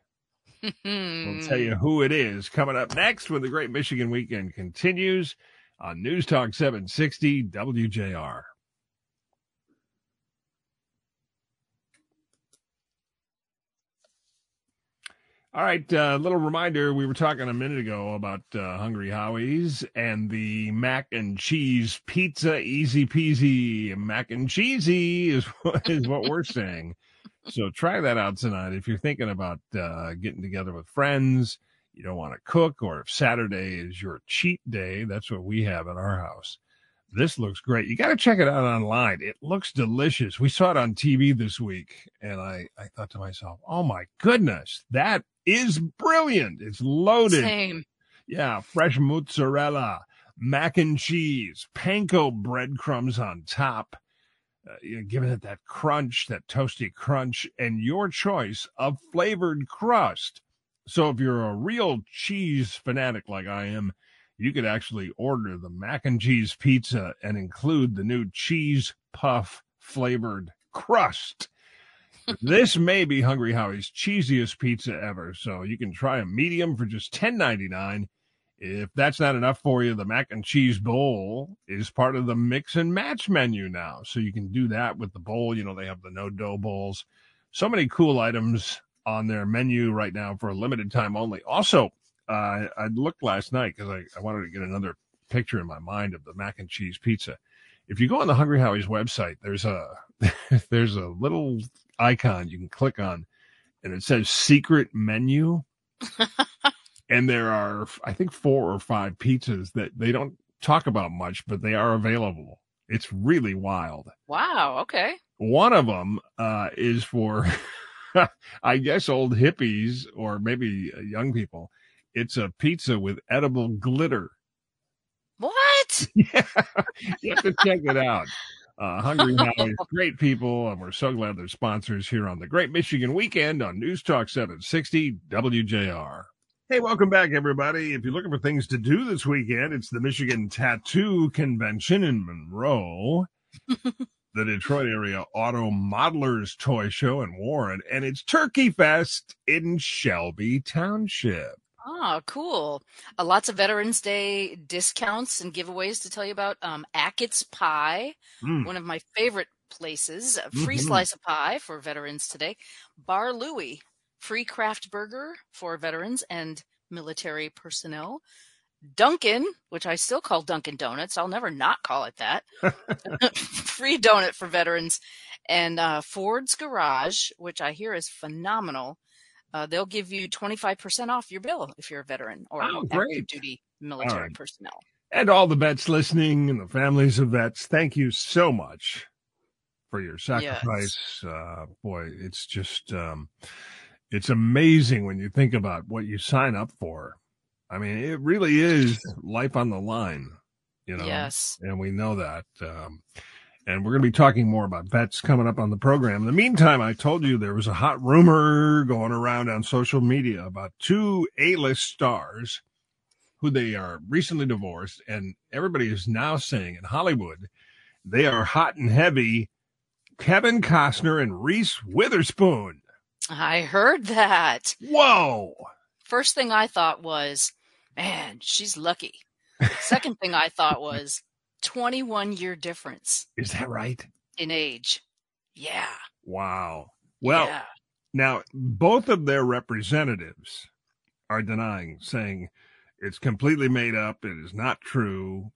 Speaker 1: We'll tell you who it is coming up next when the Great Michigan Weekend continues on News Talk 760 WJR. All right, a uh, little reminder. We were talking a minute ago about uh, Hungry Howie's and the mac and cheese pizza. Easy peasy. Mac and cheesy is, is what we're saying. So try that out tonight. If you're thinking about uh, getting together with friends, you don't want to cook, or if Saturday is your cheat day, that's what we have at our house. This looks great. You got to check it out online. It looks delicious. We saw it on TV this week, and I, I thought to myself, oh my goodness, that is brilliant. It's loaded.
Speaker 2: Same.
Speaker 1: Yeah, fresh mozzarella, mac and cheese, panko breadcrumbs on top, uh, you know, giving it that crunch, that toasty crunch, and your choice of flavored crust. So if you're a real cheese fanatic like I am, you could actually order the mac and cheese pizza and include the new cheese puff flavored crust. This may be Hungry Howie's cheesiest pizza ever, so you can try a medium for just $10.99. If that's not enough for you, the mac and cheese bowl is part of the mix and match menu now. So you can do that with the bowl. You know, they have the no dough bowls. So many cool items on their menu right now for a limited time only. Also, uh, I looked last night because I, I wanted to get another picture in my mind of the mac and cheese pizza. If you go on the Hungry Howie's website, there's a there's a little icon you can click on, and it says secret menu. and there are, I think, four or five pizzas that they don't talk about much, but they are available. It's really wild.
Speaker 2: Wow. Okay.
Speaker 1: One of them uh, is for, I guess, old hippies or maybe young people it's a pizza with edible glitter.
Speaker 2: What?
Speaker 1: yeah, you have to check it out. Uh, Hungry Howie's great people, and we're so glad they're sponsors here on the Great Michigan Weekend on News Talk 760 WJR. Hey, welcome back, everybody. If you're looking for things to do this weekend, it's the Michigan Tattoo Convention in Monroe, the Detroit area Auto Modelers Toy Show in Warren, and it's Turkey Fest in Shelby Township.
Speaker 2: Oh, cool. Uh, lots of Veterans Day discounts and giveaways to tell you about. Um, Achatz Pie, mm. one of my favorite places. A free mm-hmm. slice of pie for veterans today. Bar Louie, free craft burger for veterans and military personnel. Dunkin', which I still call Dunkin' Donuts. I'll never not call it that. free donut for veterans. And uh, Ford's Garage, which I hear is phenomenal uh, they'll give you 25% off your bill if you're a veteran or oh, active duty military right. personnel.
Speaker 1: And all the vets listening and the families of vets, thank you so much for your sacrifice. Yes. Uh, boy, it's just, um, it's amazing when you think about what you sign up for. I mean, it really is life on the line, you know?
Speaker 2: Yes.
Speaker 1: And we know that. Um, and we're going to be talking more about vets coming up on the program. In the meantime, I told you there was a hot rumor going around on social media about two A-list stars who they are recently divorced, and everybody is now saying in Hollywood they are hot and heavy. Kevin Costner and Reese Witherspoon.
Speaker 2: I heard that.
Speaker 1: Whoa.
Speaker 2: First thing I thought was, man, she's lucky. Second thing I thought was, 21 year difference.
Speaker 1: Is that right?
Speaker 2: In age. Yeah.
Speaker 1: Wow. Well, yeah. now both of their representatives are denying, saying it's completely made up. It is not true.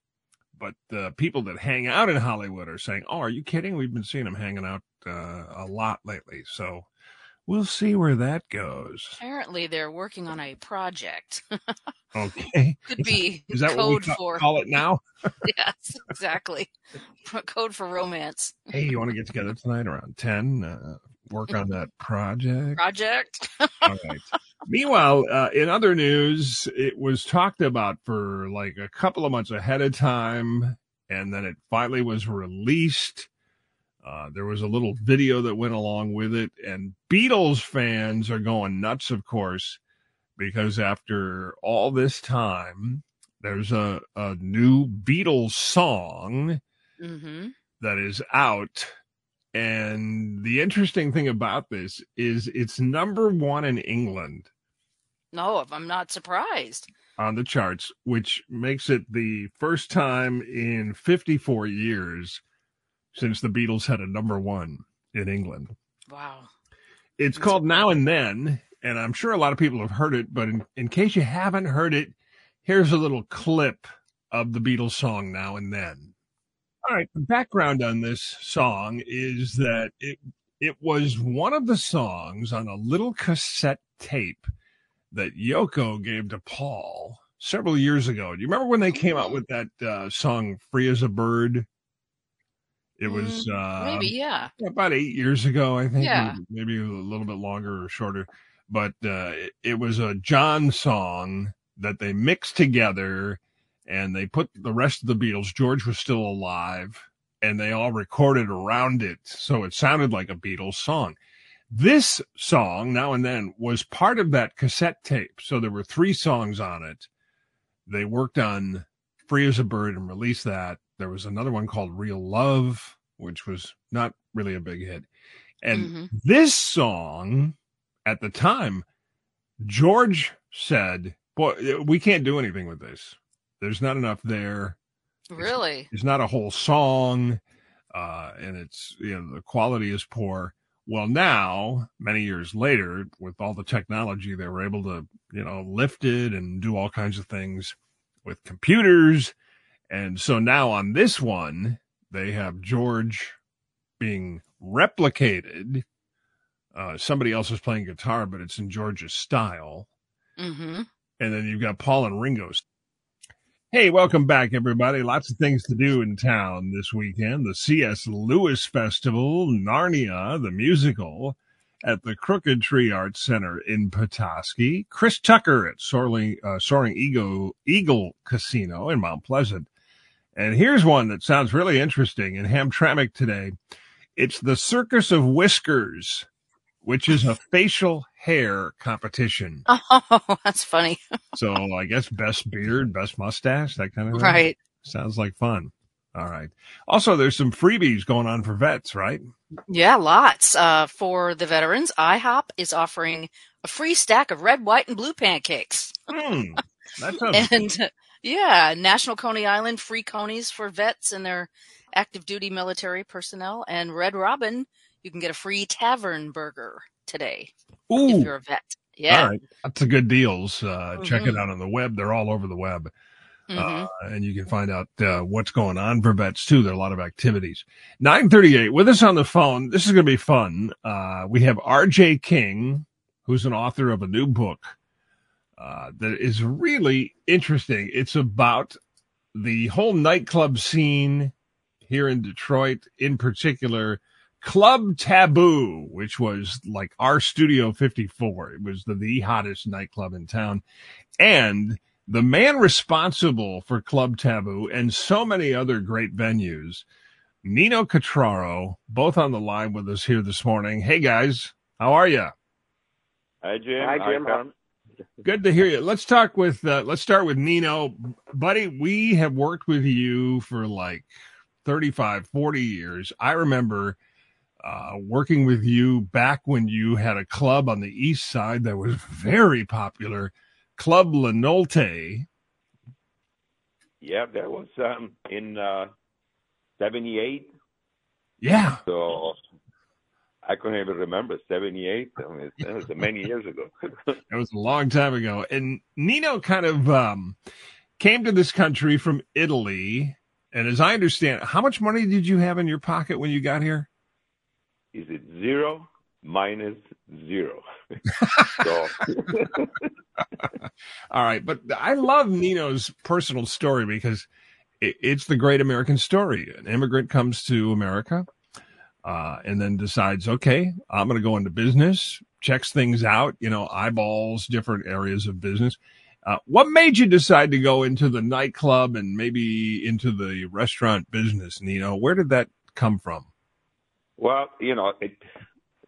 Speaker 1: But the people that hang out in Hollywood are saying, "Oh, are you kidding? We've been seeing them hanging out uh, a lot lately." So we'll see where that goes.
Speaker 2: Apparently, they're working on a project.
Speaker 1: okay,
Speaker 2: could be
Speaker 1: is that
Speaker 2: code
Speaker 1: what we
Speaker 2: for
Speaker 1: call it now?
Speaker 2: yes, exactly. Code for romance.
Speaker 1: hey, you want to get together tonight around ten? Uh, work on that project.
Speaker 2: Project.
Speaker 1: All right. Meanwhile, uh, in other news, it was talked about for like a couple of months ahead of time, and then it finally was released uh, there was a little video that went along with it, and Beatles fans are going nuts, of course, because after all this time, there's a, a new Beatles song mm-hmm. that is out. And the interesting thing about this is it's number one in England.
Speaker 2: No, I'm not surprised.
Speaker 1: On the charts, which makes it the first time in 54 years since the Beatles had a number one in England.
Speaker 2: Wow.
Speaker 1: It's That's called Now and Then, and I'm sure a lot of people have heard it, but in, in case you haven't heard it, here's a little clip of the Beatles song now and then. All right, the background on this song is that it it was one of the songs on a little cassette tape that Yoko gave to Paul several years ago. Do you remember when they came out with that uh, song "Free as a Bird"? It was uh,
Speaker 2: Maybe, yeah.
Speaker 1: about eight years ago, I think.
Speaker 2: Yeah.
Speaker 1: Maybe a little bit longer or shorter. But uh, it, it was a John song that they mixed together and they put the rest of the Beatles. George was still alive and they all recorded around it. So it sounded like a Beatles song. This song, now and then, was part of that cassette tape. So there were three songs on it. They worked on Free as a Bird and released that. There was another one called Real Love, which was not really a big hit. And
Speaker 2: Mhm.
Speaker 1: this song at the time, George said, Boy, we can't do anything with this. There's not enough there.
Speaker 2: Really?
Speaker 1: It's not a whole song. Uh, and it's, you know, the quality is poor. Well, now, many years later, with all the technology, they were able to, you know, lift it and do all kinds of things with computers. And so now on this one, they have George being replicated. Uh, somebody else is playing guitar, but it's in George's style.
Speaker 2: Mm-hmm.
Speaker 1: And then you've got Paul and Ringo's. Hey, welcome back, everybody. Lots of things to do in town this weekend. The C.S. Lewis Festival, Narnia, the musical at the Crooked Tree Arts Center in Petoskey. Chris Tucker at Soaring, uh, Soaring Eagle, Eagle Casino in Mount Pleasant. And here's one that sounds really interesting in Hamtramck today. It's the Circus of Whiskers, which is a facial hair competition.
Speaker 2: Oh, that's funny.
Speaker 1: So I guess best beard, best mustache, that kind of thing.
Speaker 2: Right.
Speaker 1: Sounds like fun. All right. Also, there's some freebies going on for vets, right?
Speaker 2: Yeah, lots. Uh, for the veterans, IHOP is offering a free stack of red, white, and blue pancakes.
Speaker 1: Sounds
Speaker 2: And uh, yeah, National Coney Island free conies for vets and their active duty military personnel. And Red Robin, you can get a free tavern burger today if you're a vet. Yeah.
Speaker 1: All right. That's a good deals. Uh, Check it
Speaker 2: Mhm.
Speaker 1: out on the web. They're all over the web. Uh, and you can find out uh, what's going on for vets too. There are a lot of activities. 938 with us on the phone. This is going to be fun. Uh, we have RJ King, who's an author of a new book uh, that is really interesting. It's about the whole nightclub scene here in Detroit, in particular, Club Taboo, which was like our Studio 54. It was the, the hottest nightclub in town. And the man responsible for Club Taboo and so many other great venues, Nino Catraro, both on the line with us here this morning. Hey guys, how are you?
Speaker 5: Hi, Jim.
Speaker 6: Hi, Jim.
Speaker 5: Tom.
Speaker 1: Good to hear you. Let's talk with, uh, let's start with Nino. Buddy, we have worked with you for like 35, 40 years. I remember uh, working with you back when you had a club on the east side that was very popular, Club La Notte.
Speaker 5: Yeah, that was um, in uh, 78.
Speaker 1: Yeah.
Speaker 5: So I couldn't even remember 78. I mean, that was many years ago.
Speaker 1: It was a long time ago. And Nino kind of um, came to this country from Italy. And as I understand, how much money did you have in your pocket when you got here?
Speaker 5: Is it zero minus zero? so,
Speaker 1: All right. But I love Nino's personal story because it's the great American story. An immigrant comes to America uh, and then decides, okay, I'm going to go into business, checks things out, you know, eyeballs different areas of business. Uh, what made you decide to go into the nightclub and maybe into the restaurant business, Nino? Where did that come from?
Speaker 5: Well, you know, it,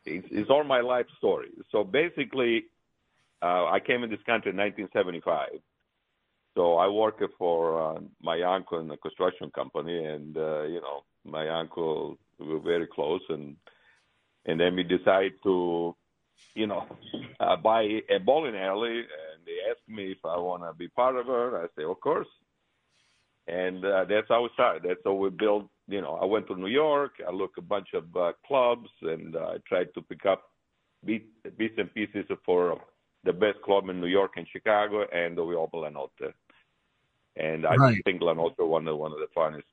Speaker 5: it's, it's all my life story. So basically, uh, I came in this country in 1975. So I worked for uh, my uncle in a construction company, and uh, you know, my uncle we were very close, and and then we decided to, you know, uh, buy a bowling alley, and they asked me if I want to be part of it. I say, of course, and uh, that's how we started. That's how we built. You know, I went to New York. I looked a bunch of uh, clubs, and uh, I tried to pick up beat, bits and pieces for the best club in New York and Chicago, and we opened La Notte. And I
Speaker 1: Right.
Speaker 5: think La Notte one of one of the finest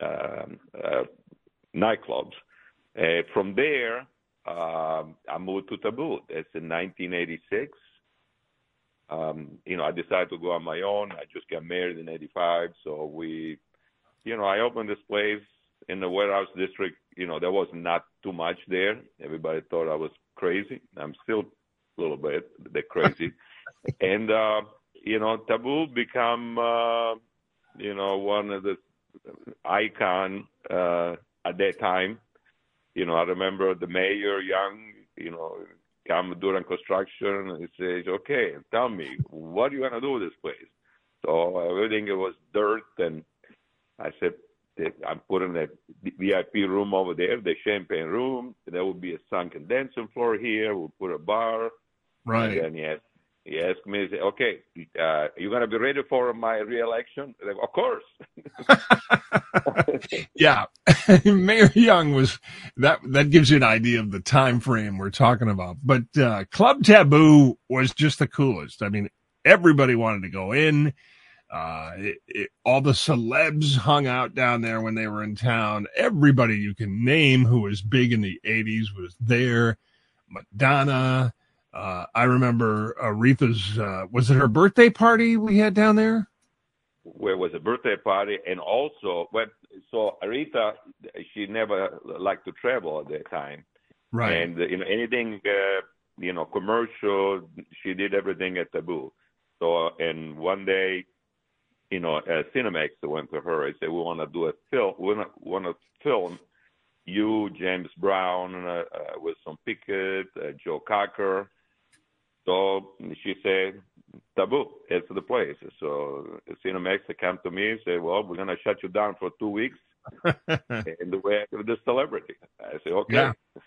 Speaker 5: um, uh, nightclubs. Uh, from there, um, I moved to Taboo. That's in 1986. Um, you know, I decided to go on my own. I just got married in '85, so we, you know, I opened this place in the warehouse district. You know, there was not too much there. Everybody thought I was crazy. I'm still a little bit, bit crazy. and uh, you know, Taboo become, uh, you know, one of the icon uh, at that time. You know, I remember the mayor, young, you know, come during construction and he says, "Okay, tell me, what are you gonna do with this place?" So everything it was dirt, and I said, "I'm putting a VIP room over there, the champagne room. There will be a sunken dancing floor here. We'll put a bar."
Speaker 1: Right.
Speaker 5: And then he asked, he asked me, he said, "Okay, uh, you gonna be ready for my reelection?" Said, of course.
Speaker 1: yeah, Mayor Young was that. That gives you an idea of the time frame we're talking about. But uh, Club Taboo was just the coolest. I mean, everybody wanted to go in. Uh, it, it, all the celebs hung out down there when they were in town. Everybody you can name who was big in the '80s was there. Madonna. Uh, I remember Aretha's. Uh, was it her birthday party we had down there?
Speaker 5: where was a birthday party and also so Aretha she never liked to travel at that time
Speaker 1: Right.
Speaker 5: and you know anything uh, you know commercial she did everything at taboo so and one day you know uh, Cinemax went to her and said we want to do a film we want to film you James Brown uh, uh, with some Pickett uh, Joe Cocker so she said taboo. It's the place. So Cinemax came to me and said, "Well, we're gonna shut you down for two weeks." in the way of the celebrity. I said, "Okay."
Speaker 1: Yeah.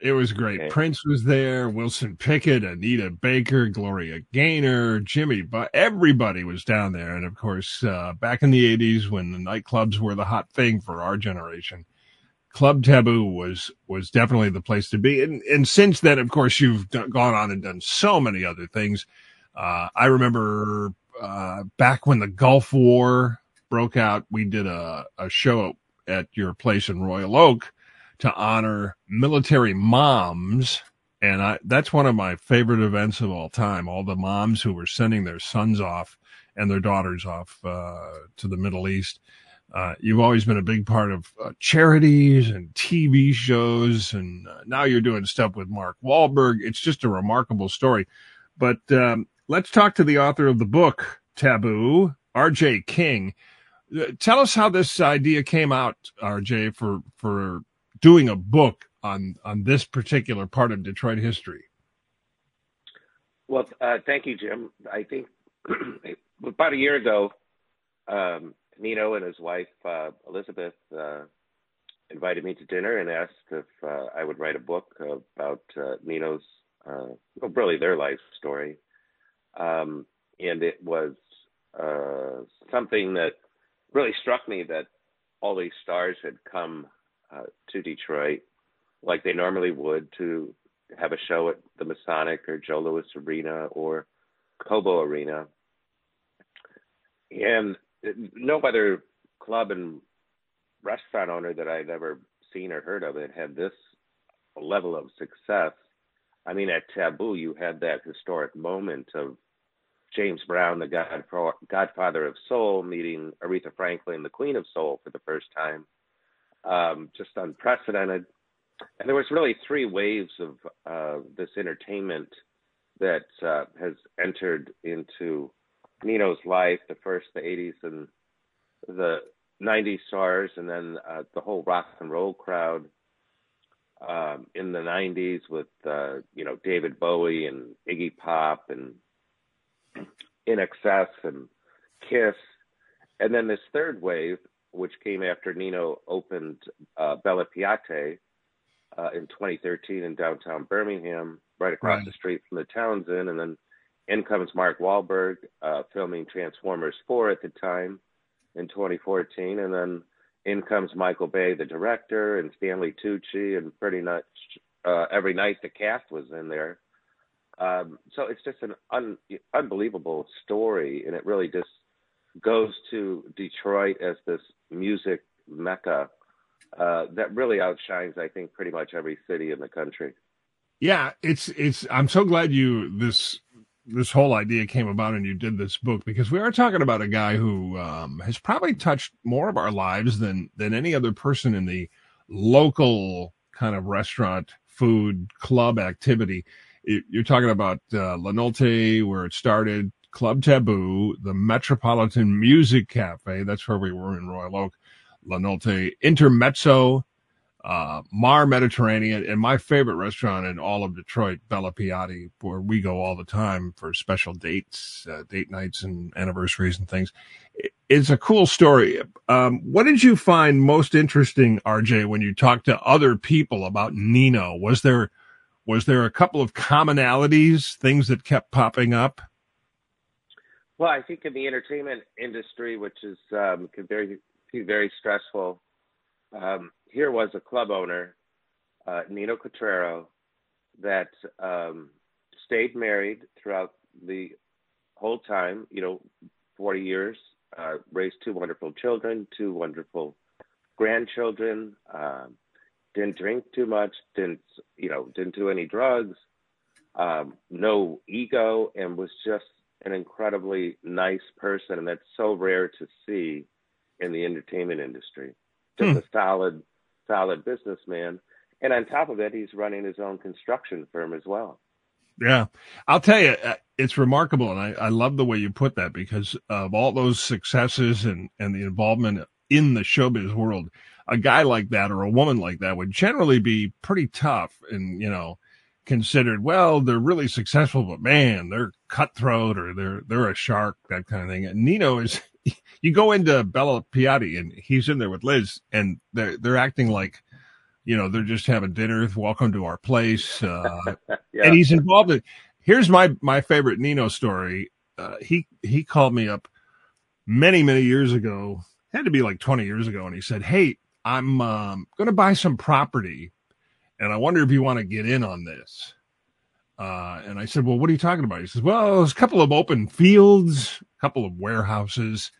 Speaker 1: It was great.
Speaker 5: Yeah.
Speaker 1: Prince was there, Wilson Pickett, Anita Baker, Gloria Gaynor, Jimmy, but everybody was down there. And of course, uh, back in the 80s when the nightclubs were the hot thing for our generation, Club Taboo was was definitely the place to be. And and since then, of course, you've done, gone on and done so many other things. Uh, I remember uh, back when the Gulf War broke out, we did a, a show at your place in Royal Oak to honor military moms. And I, that's one of my favorite events of all time. All the moms who were sending their sons off and their daughters off uh, to the Middle East. Uh, you've always been a big part of uh, charities and TV shows, and uh, now you're doing stuff with Mark Wahlberg. It's just a remarkable story. But um, let's talk to the author of the book, Taboo, R.J. King. Uh, Tell us how this idea came out, R.J. for for doing a book on on this particular part of Detroit history.
Speaker 6: Well, uh, thank you, Jim. I think about a year ago, um, Nino and his wife uh, Elizabeth uh, invited me to dinner and asked if uh, I would write a book about uh, Nino's, uh, well, really their life story. Um, and it was something that really struck me that all these stars had come uh, to Detroit like they normally would to have a show at the Masonic or Joe Louis Arena or Cobo Arena. And no other club and restaurant owner that I'd ever seen or heard of it had this level of success. I mean, at Taboo, you had that historic moment of James Brown, the god, godfather of soul, meeting Aretha Franklin, the queen of soul, for the first time. Um, just unprecedented. And there was really three waves of uh, this entertainment that uh, has entered into Nino's life. The first, the 80s and the 90s stars, and then uh, the whole rock and roll crowd um, in the 90s with uh, you know David Bowie and Iggy Pop and INXS and Kiss, and then this third wave, which came after Nino opened uh, Bella Piatti uh, in 2013 in downtown Birmingham, right across
Speaker 1: Right.
Speaker 6: the street from the Townsend, and then in comes Mark Wahlberg uh, filming Transformers 4 at the time in 2014, and then in comes Michael Bay, the director, and Stanley Tucci, and pretty much uh, every night the cast was in there. Um, so it's just an un, unbelievable story, and it really just goes to Detroit as this music mecca uh, that really outshines, I think, pretty much every city in the country.
Speaker 1: Yeah, it's it's. I'm so glad you this this whole idea came about and you did this book because we are talking about a guy who um, has probably touched more of our lives than than any other person in the local kind of restaurant, food, club activity. It, you're talking about uh, where it started, Club Taboo, the Metropolitan Music Cafe. That's where we were in Royal Oak. La Notte, Intermezzo, uh, Mar Mediterranean, and my favorite restaurant in all of Detroit, Bella Piatti, where we go all the time for special dates, uh, date nights, and anniversaries and things. It's a cool story. Um, what did you find most interesting, RJ, when you talked to other people about Nino? Was there was there a couple of commonalities, things that kept popping up?
Speaker 6: Well, I think in the entertainment industry, which is um, can very be very stressful, um, here was a club owner, uh, Nino Cutraro, that um, stayed married throughout the whole time, you know, 40 years, uh, raised two wonderful children, two wonderful grandchildren, um, didn't drink too much, didn't, you know, didn't do any drugs, um, no ego, and was just an incredibly nice person. And that's so rare to see in the entertainment industry. Just hmm. a solid solid businessman. And on top of it, he's running his own construction firm as well.
Speaker 1: Yeah, I'll tell you, uh, it's remarkable, and I, I love the way you put that because of all those successes and and the involvement in the showbiz world. A guy like that or a woman like that would generally be pretty tough, and you know, considered. Well, they're really successful, but man, they're cutthroat or they're they're a shark, that kind of thing. And Nino is you go into Bella Piatti and he's in there with Liz and they're, they're acting like, you know, they're just having dinner. Welcome to our place. Uh, yeah. and he's involved in, here's my, my favorite Nino story. Uh, he, he called me up many, many years ago, had to be like 20 years ago. And he said, Hey, I'm, um, going to buy some property and I wonder if you want to get in on this. Uh, and I said, well, what are you talking about? He says, well, there's a couple of open fields, a couple of warehouses.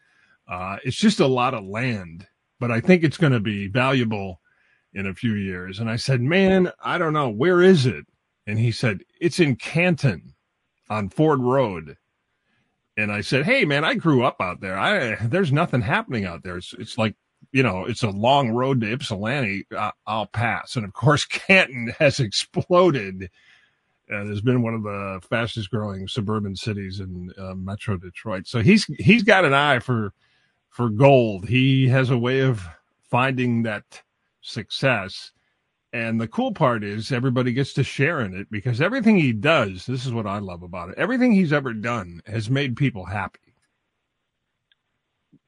Speaker 1: Uh, it's just a lot of land, but I think it's going to be valuable in a few years. And I said, man, I don't know. Where is it? And he said, it's in Canton on Ford Road. And I said, Hey, man, I grew up out there. I, there's nothing happening out there. It's, it's like, you know, it's a long road to Ypsilanti. Uh, I'll pass. And of course, Canton has exploded and has been one of the fastest growing suburban cities in uh, Metro Detroit. So he's he's got an eye for for gold. He has a way of finding that success. And the cool part is everybody gets to share in it because everything he does, this is what I love about it. Everything he's ever done has made people happy.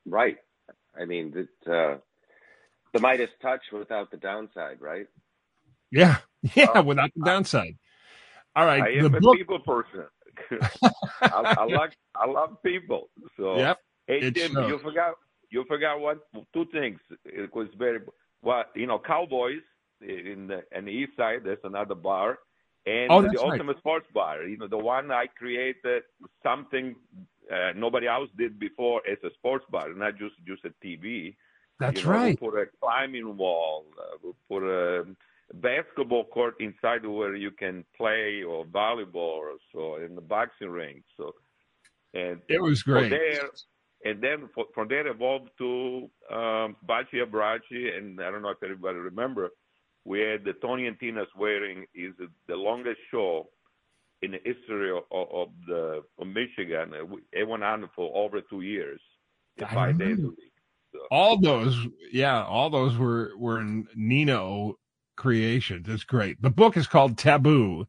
Speaker 6: Right. I mean, the, uh, the Midas touch without the downside, right?
Speaker 1: Yeah. Yeah. Uh, without the downside. All right.
Speaker 5: I am a book... people person. I, I, like I love people. So
Speaker 1: yep,
Speaker 5: hey Tim, you forgot you forgot one two things. It was very well, you know, Cowboys in the in the east side. There's another bar, and
Speaker 1: oh,
Speaker 5: the
Speaker 1: right.
Speaker 5: Ultimate Sports Bar. You know, the one I created something uh, nobody else did before as a sports bar, not just just a TV.
Speaker 1: That's
Speaker 5: you know,
Speaker 1: right.
Speaker 5: We put a climbing wall. Uh, we put a basketball court inside where you can play or volleyball or so in the boxing ring. So and
Speaker 1: it was great.
Speaker 5: There, and then for, from there evolved to um, Baci Abbracci, and I don't know if everybody remember, we had the Tony and Tina's wedding is the longest show in the history of, of the of Michigan. It went on for over two years, five days a week. So.
Speaker 1: All those, yeah, all those were were Nino creations. It's great. The book is called Taboo.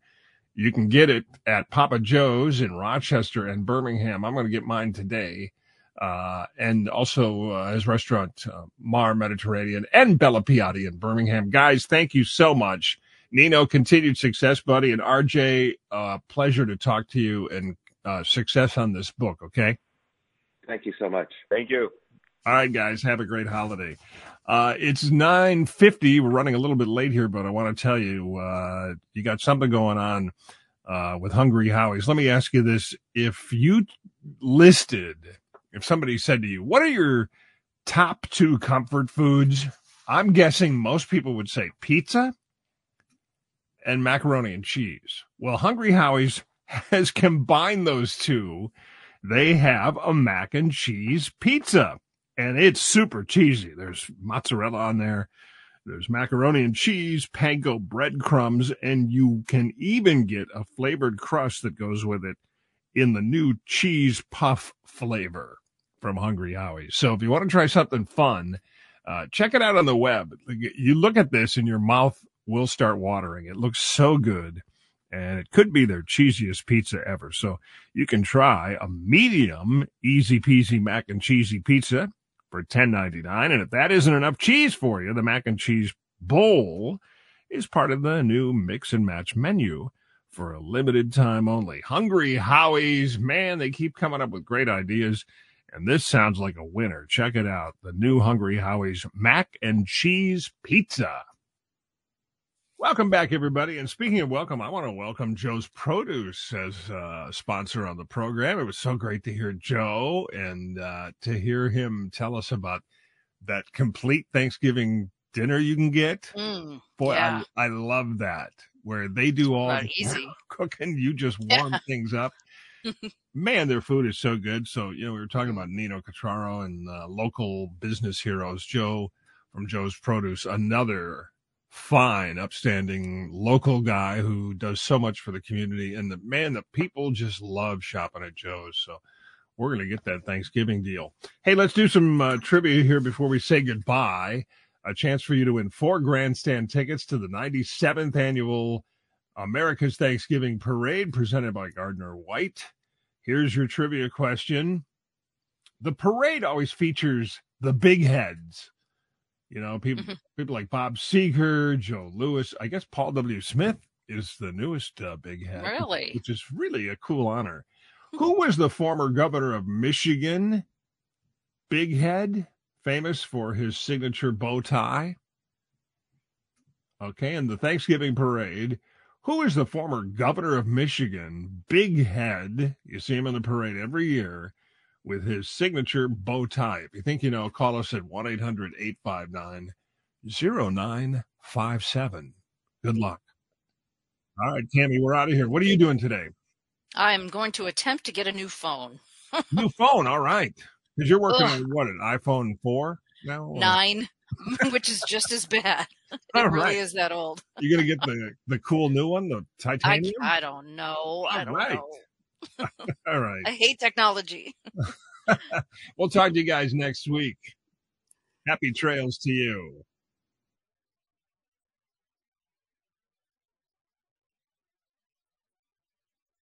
Speaker 1: You can get it at Papa Joe's in Rochester and Birmingham. I'm going to get mine today. Uh, and also uh, his restaurant, uh, Mar Mediterranean and Bella Piatti in Birmingham. Guys, thank you so much. Nino, continued success, buddy. And RJ, uh, pleasure to talk to you and uh, success on this book, okay?
Speaker 6: Thank you so much.
Speaker 5: Thank you.
Speaker 1: All right, guys, have a great holiday. Uh, it's 950. We're running a little bit late here, but I want to tell you, uh, you got something going on, uh, with Hungry Howie's. Let me ask you this. If you listed, if somebody said to you, what are your top two comfort foods? I'm guessing most people would say pizza and macaroni and cheese. Well, Hungry Howie's has combined those two. They have a mac and cheese pizza and it's super cheesy. There's mozzarella on there. There's macaroni and cheese, panko breadcrumbs, and you can even get a flavored crust that goes with it in the new cheese puff flavor from Hungry Howie's. So if you want to try something fun, uh, check it out on the web. You look at this and your mouth will start watering. It looks so good and it could be their cheesiest pizza ever. So you can try a medium easy peasy mac and cheesy pizza for ten ninety nine. And if that isn't enough cheese for you, the mac and cheese bowl is part of the new mix and match menu for a limited time only. Hungry Howie's, man, they keep coming up with great ideas. And this sounds like a winner. Check it out. The new Hungry Howie's mac and cheese pizza. Welcome back, everybody. And speaking of welcome, I want to welcome Joe's Produce as a sponsor on the program. It was so great to hear Joe and uh, to hear him tell us about that complete Thanksgiving dinner you can get.
Speaker 2: Mm,
Speaker 1: Boy,
Speaker 2: yeah.
Speaker 1: I, I love that where they do all the
Speaker 2: easy.
Speaker 1: cooking. You just warm
Speaker 2: Yeah.
Speaker 1: things up. Man, their food is so good. So, you know, we were talking about Nino Cutraro and uh, local business heroes. Joe from Joe's Produce, another fine, upstanding local guy who does so much for the community. And the man, the people just love shopping at Joe's. So we're going to get that Thanksgiving deal. Hey, let's do some uh, trivia here before we say goodbye. A chance for you to win four grandstand tickets to the 97th annual America's Thanksgiving Parade presented by Gardner White. Here's your trivia question. The parade always features the big heads. You know, people
Speaker 2: Mhm.
Speaker 1: people like Bob Seger, Joe Louis. I guess Paul W. Smith is the newest uh, big head,
Speaker 2: Really?
Speaker 1: which is really a cool honor. Who was the former governor of Michigan? Big head, famous for his signature bow tie. Okay, and the Thanksgiving parade. Who is the former governor of Michigan? Big head. You see him in the parade every year with his signature bow tie. If you think you know, call us at 1 800 859 0957. Good luck. All right, Tammy, we're out of here. What are you doing today?
Speaker 2: I'm going to attempt to get a new phone.
Speaker 1: New phone. All right. Because you're working
Speaker 2: Ugh.
Speaker 1: on what, an iPhone 4 now?
Speaker 2: Nine, which is just as bad. It
Speaker 1: All
Speaker 2: really
Speaker 1: right.
Speaker 2: is that old.
Speaker 1: You're going to get the, the cool new one, the
Speaker 2: I,
Speaker 1: titanium?
Speaker 2: I don't know. I don't
Speaker 1: Alright.
Speaker 2: know.
Speaker 1: All right.
Speaker 2: I hate technology.
Speaker 1: We'll talk to you guys next week. Happy trails to you.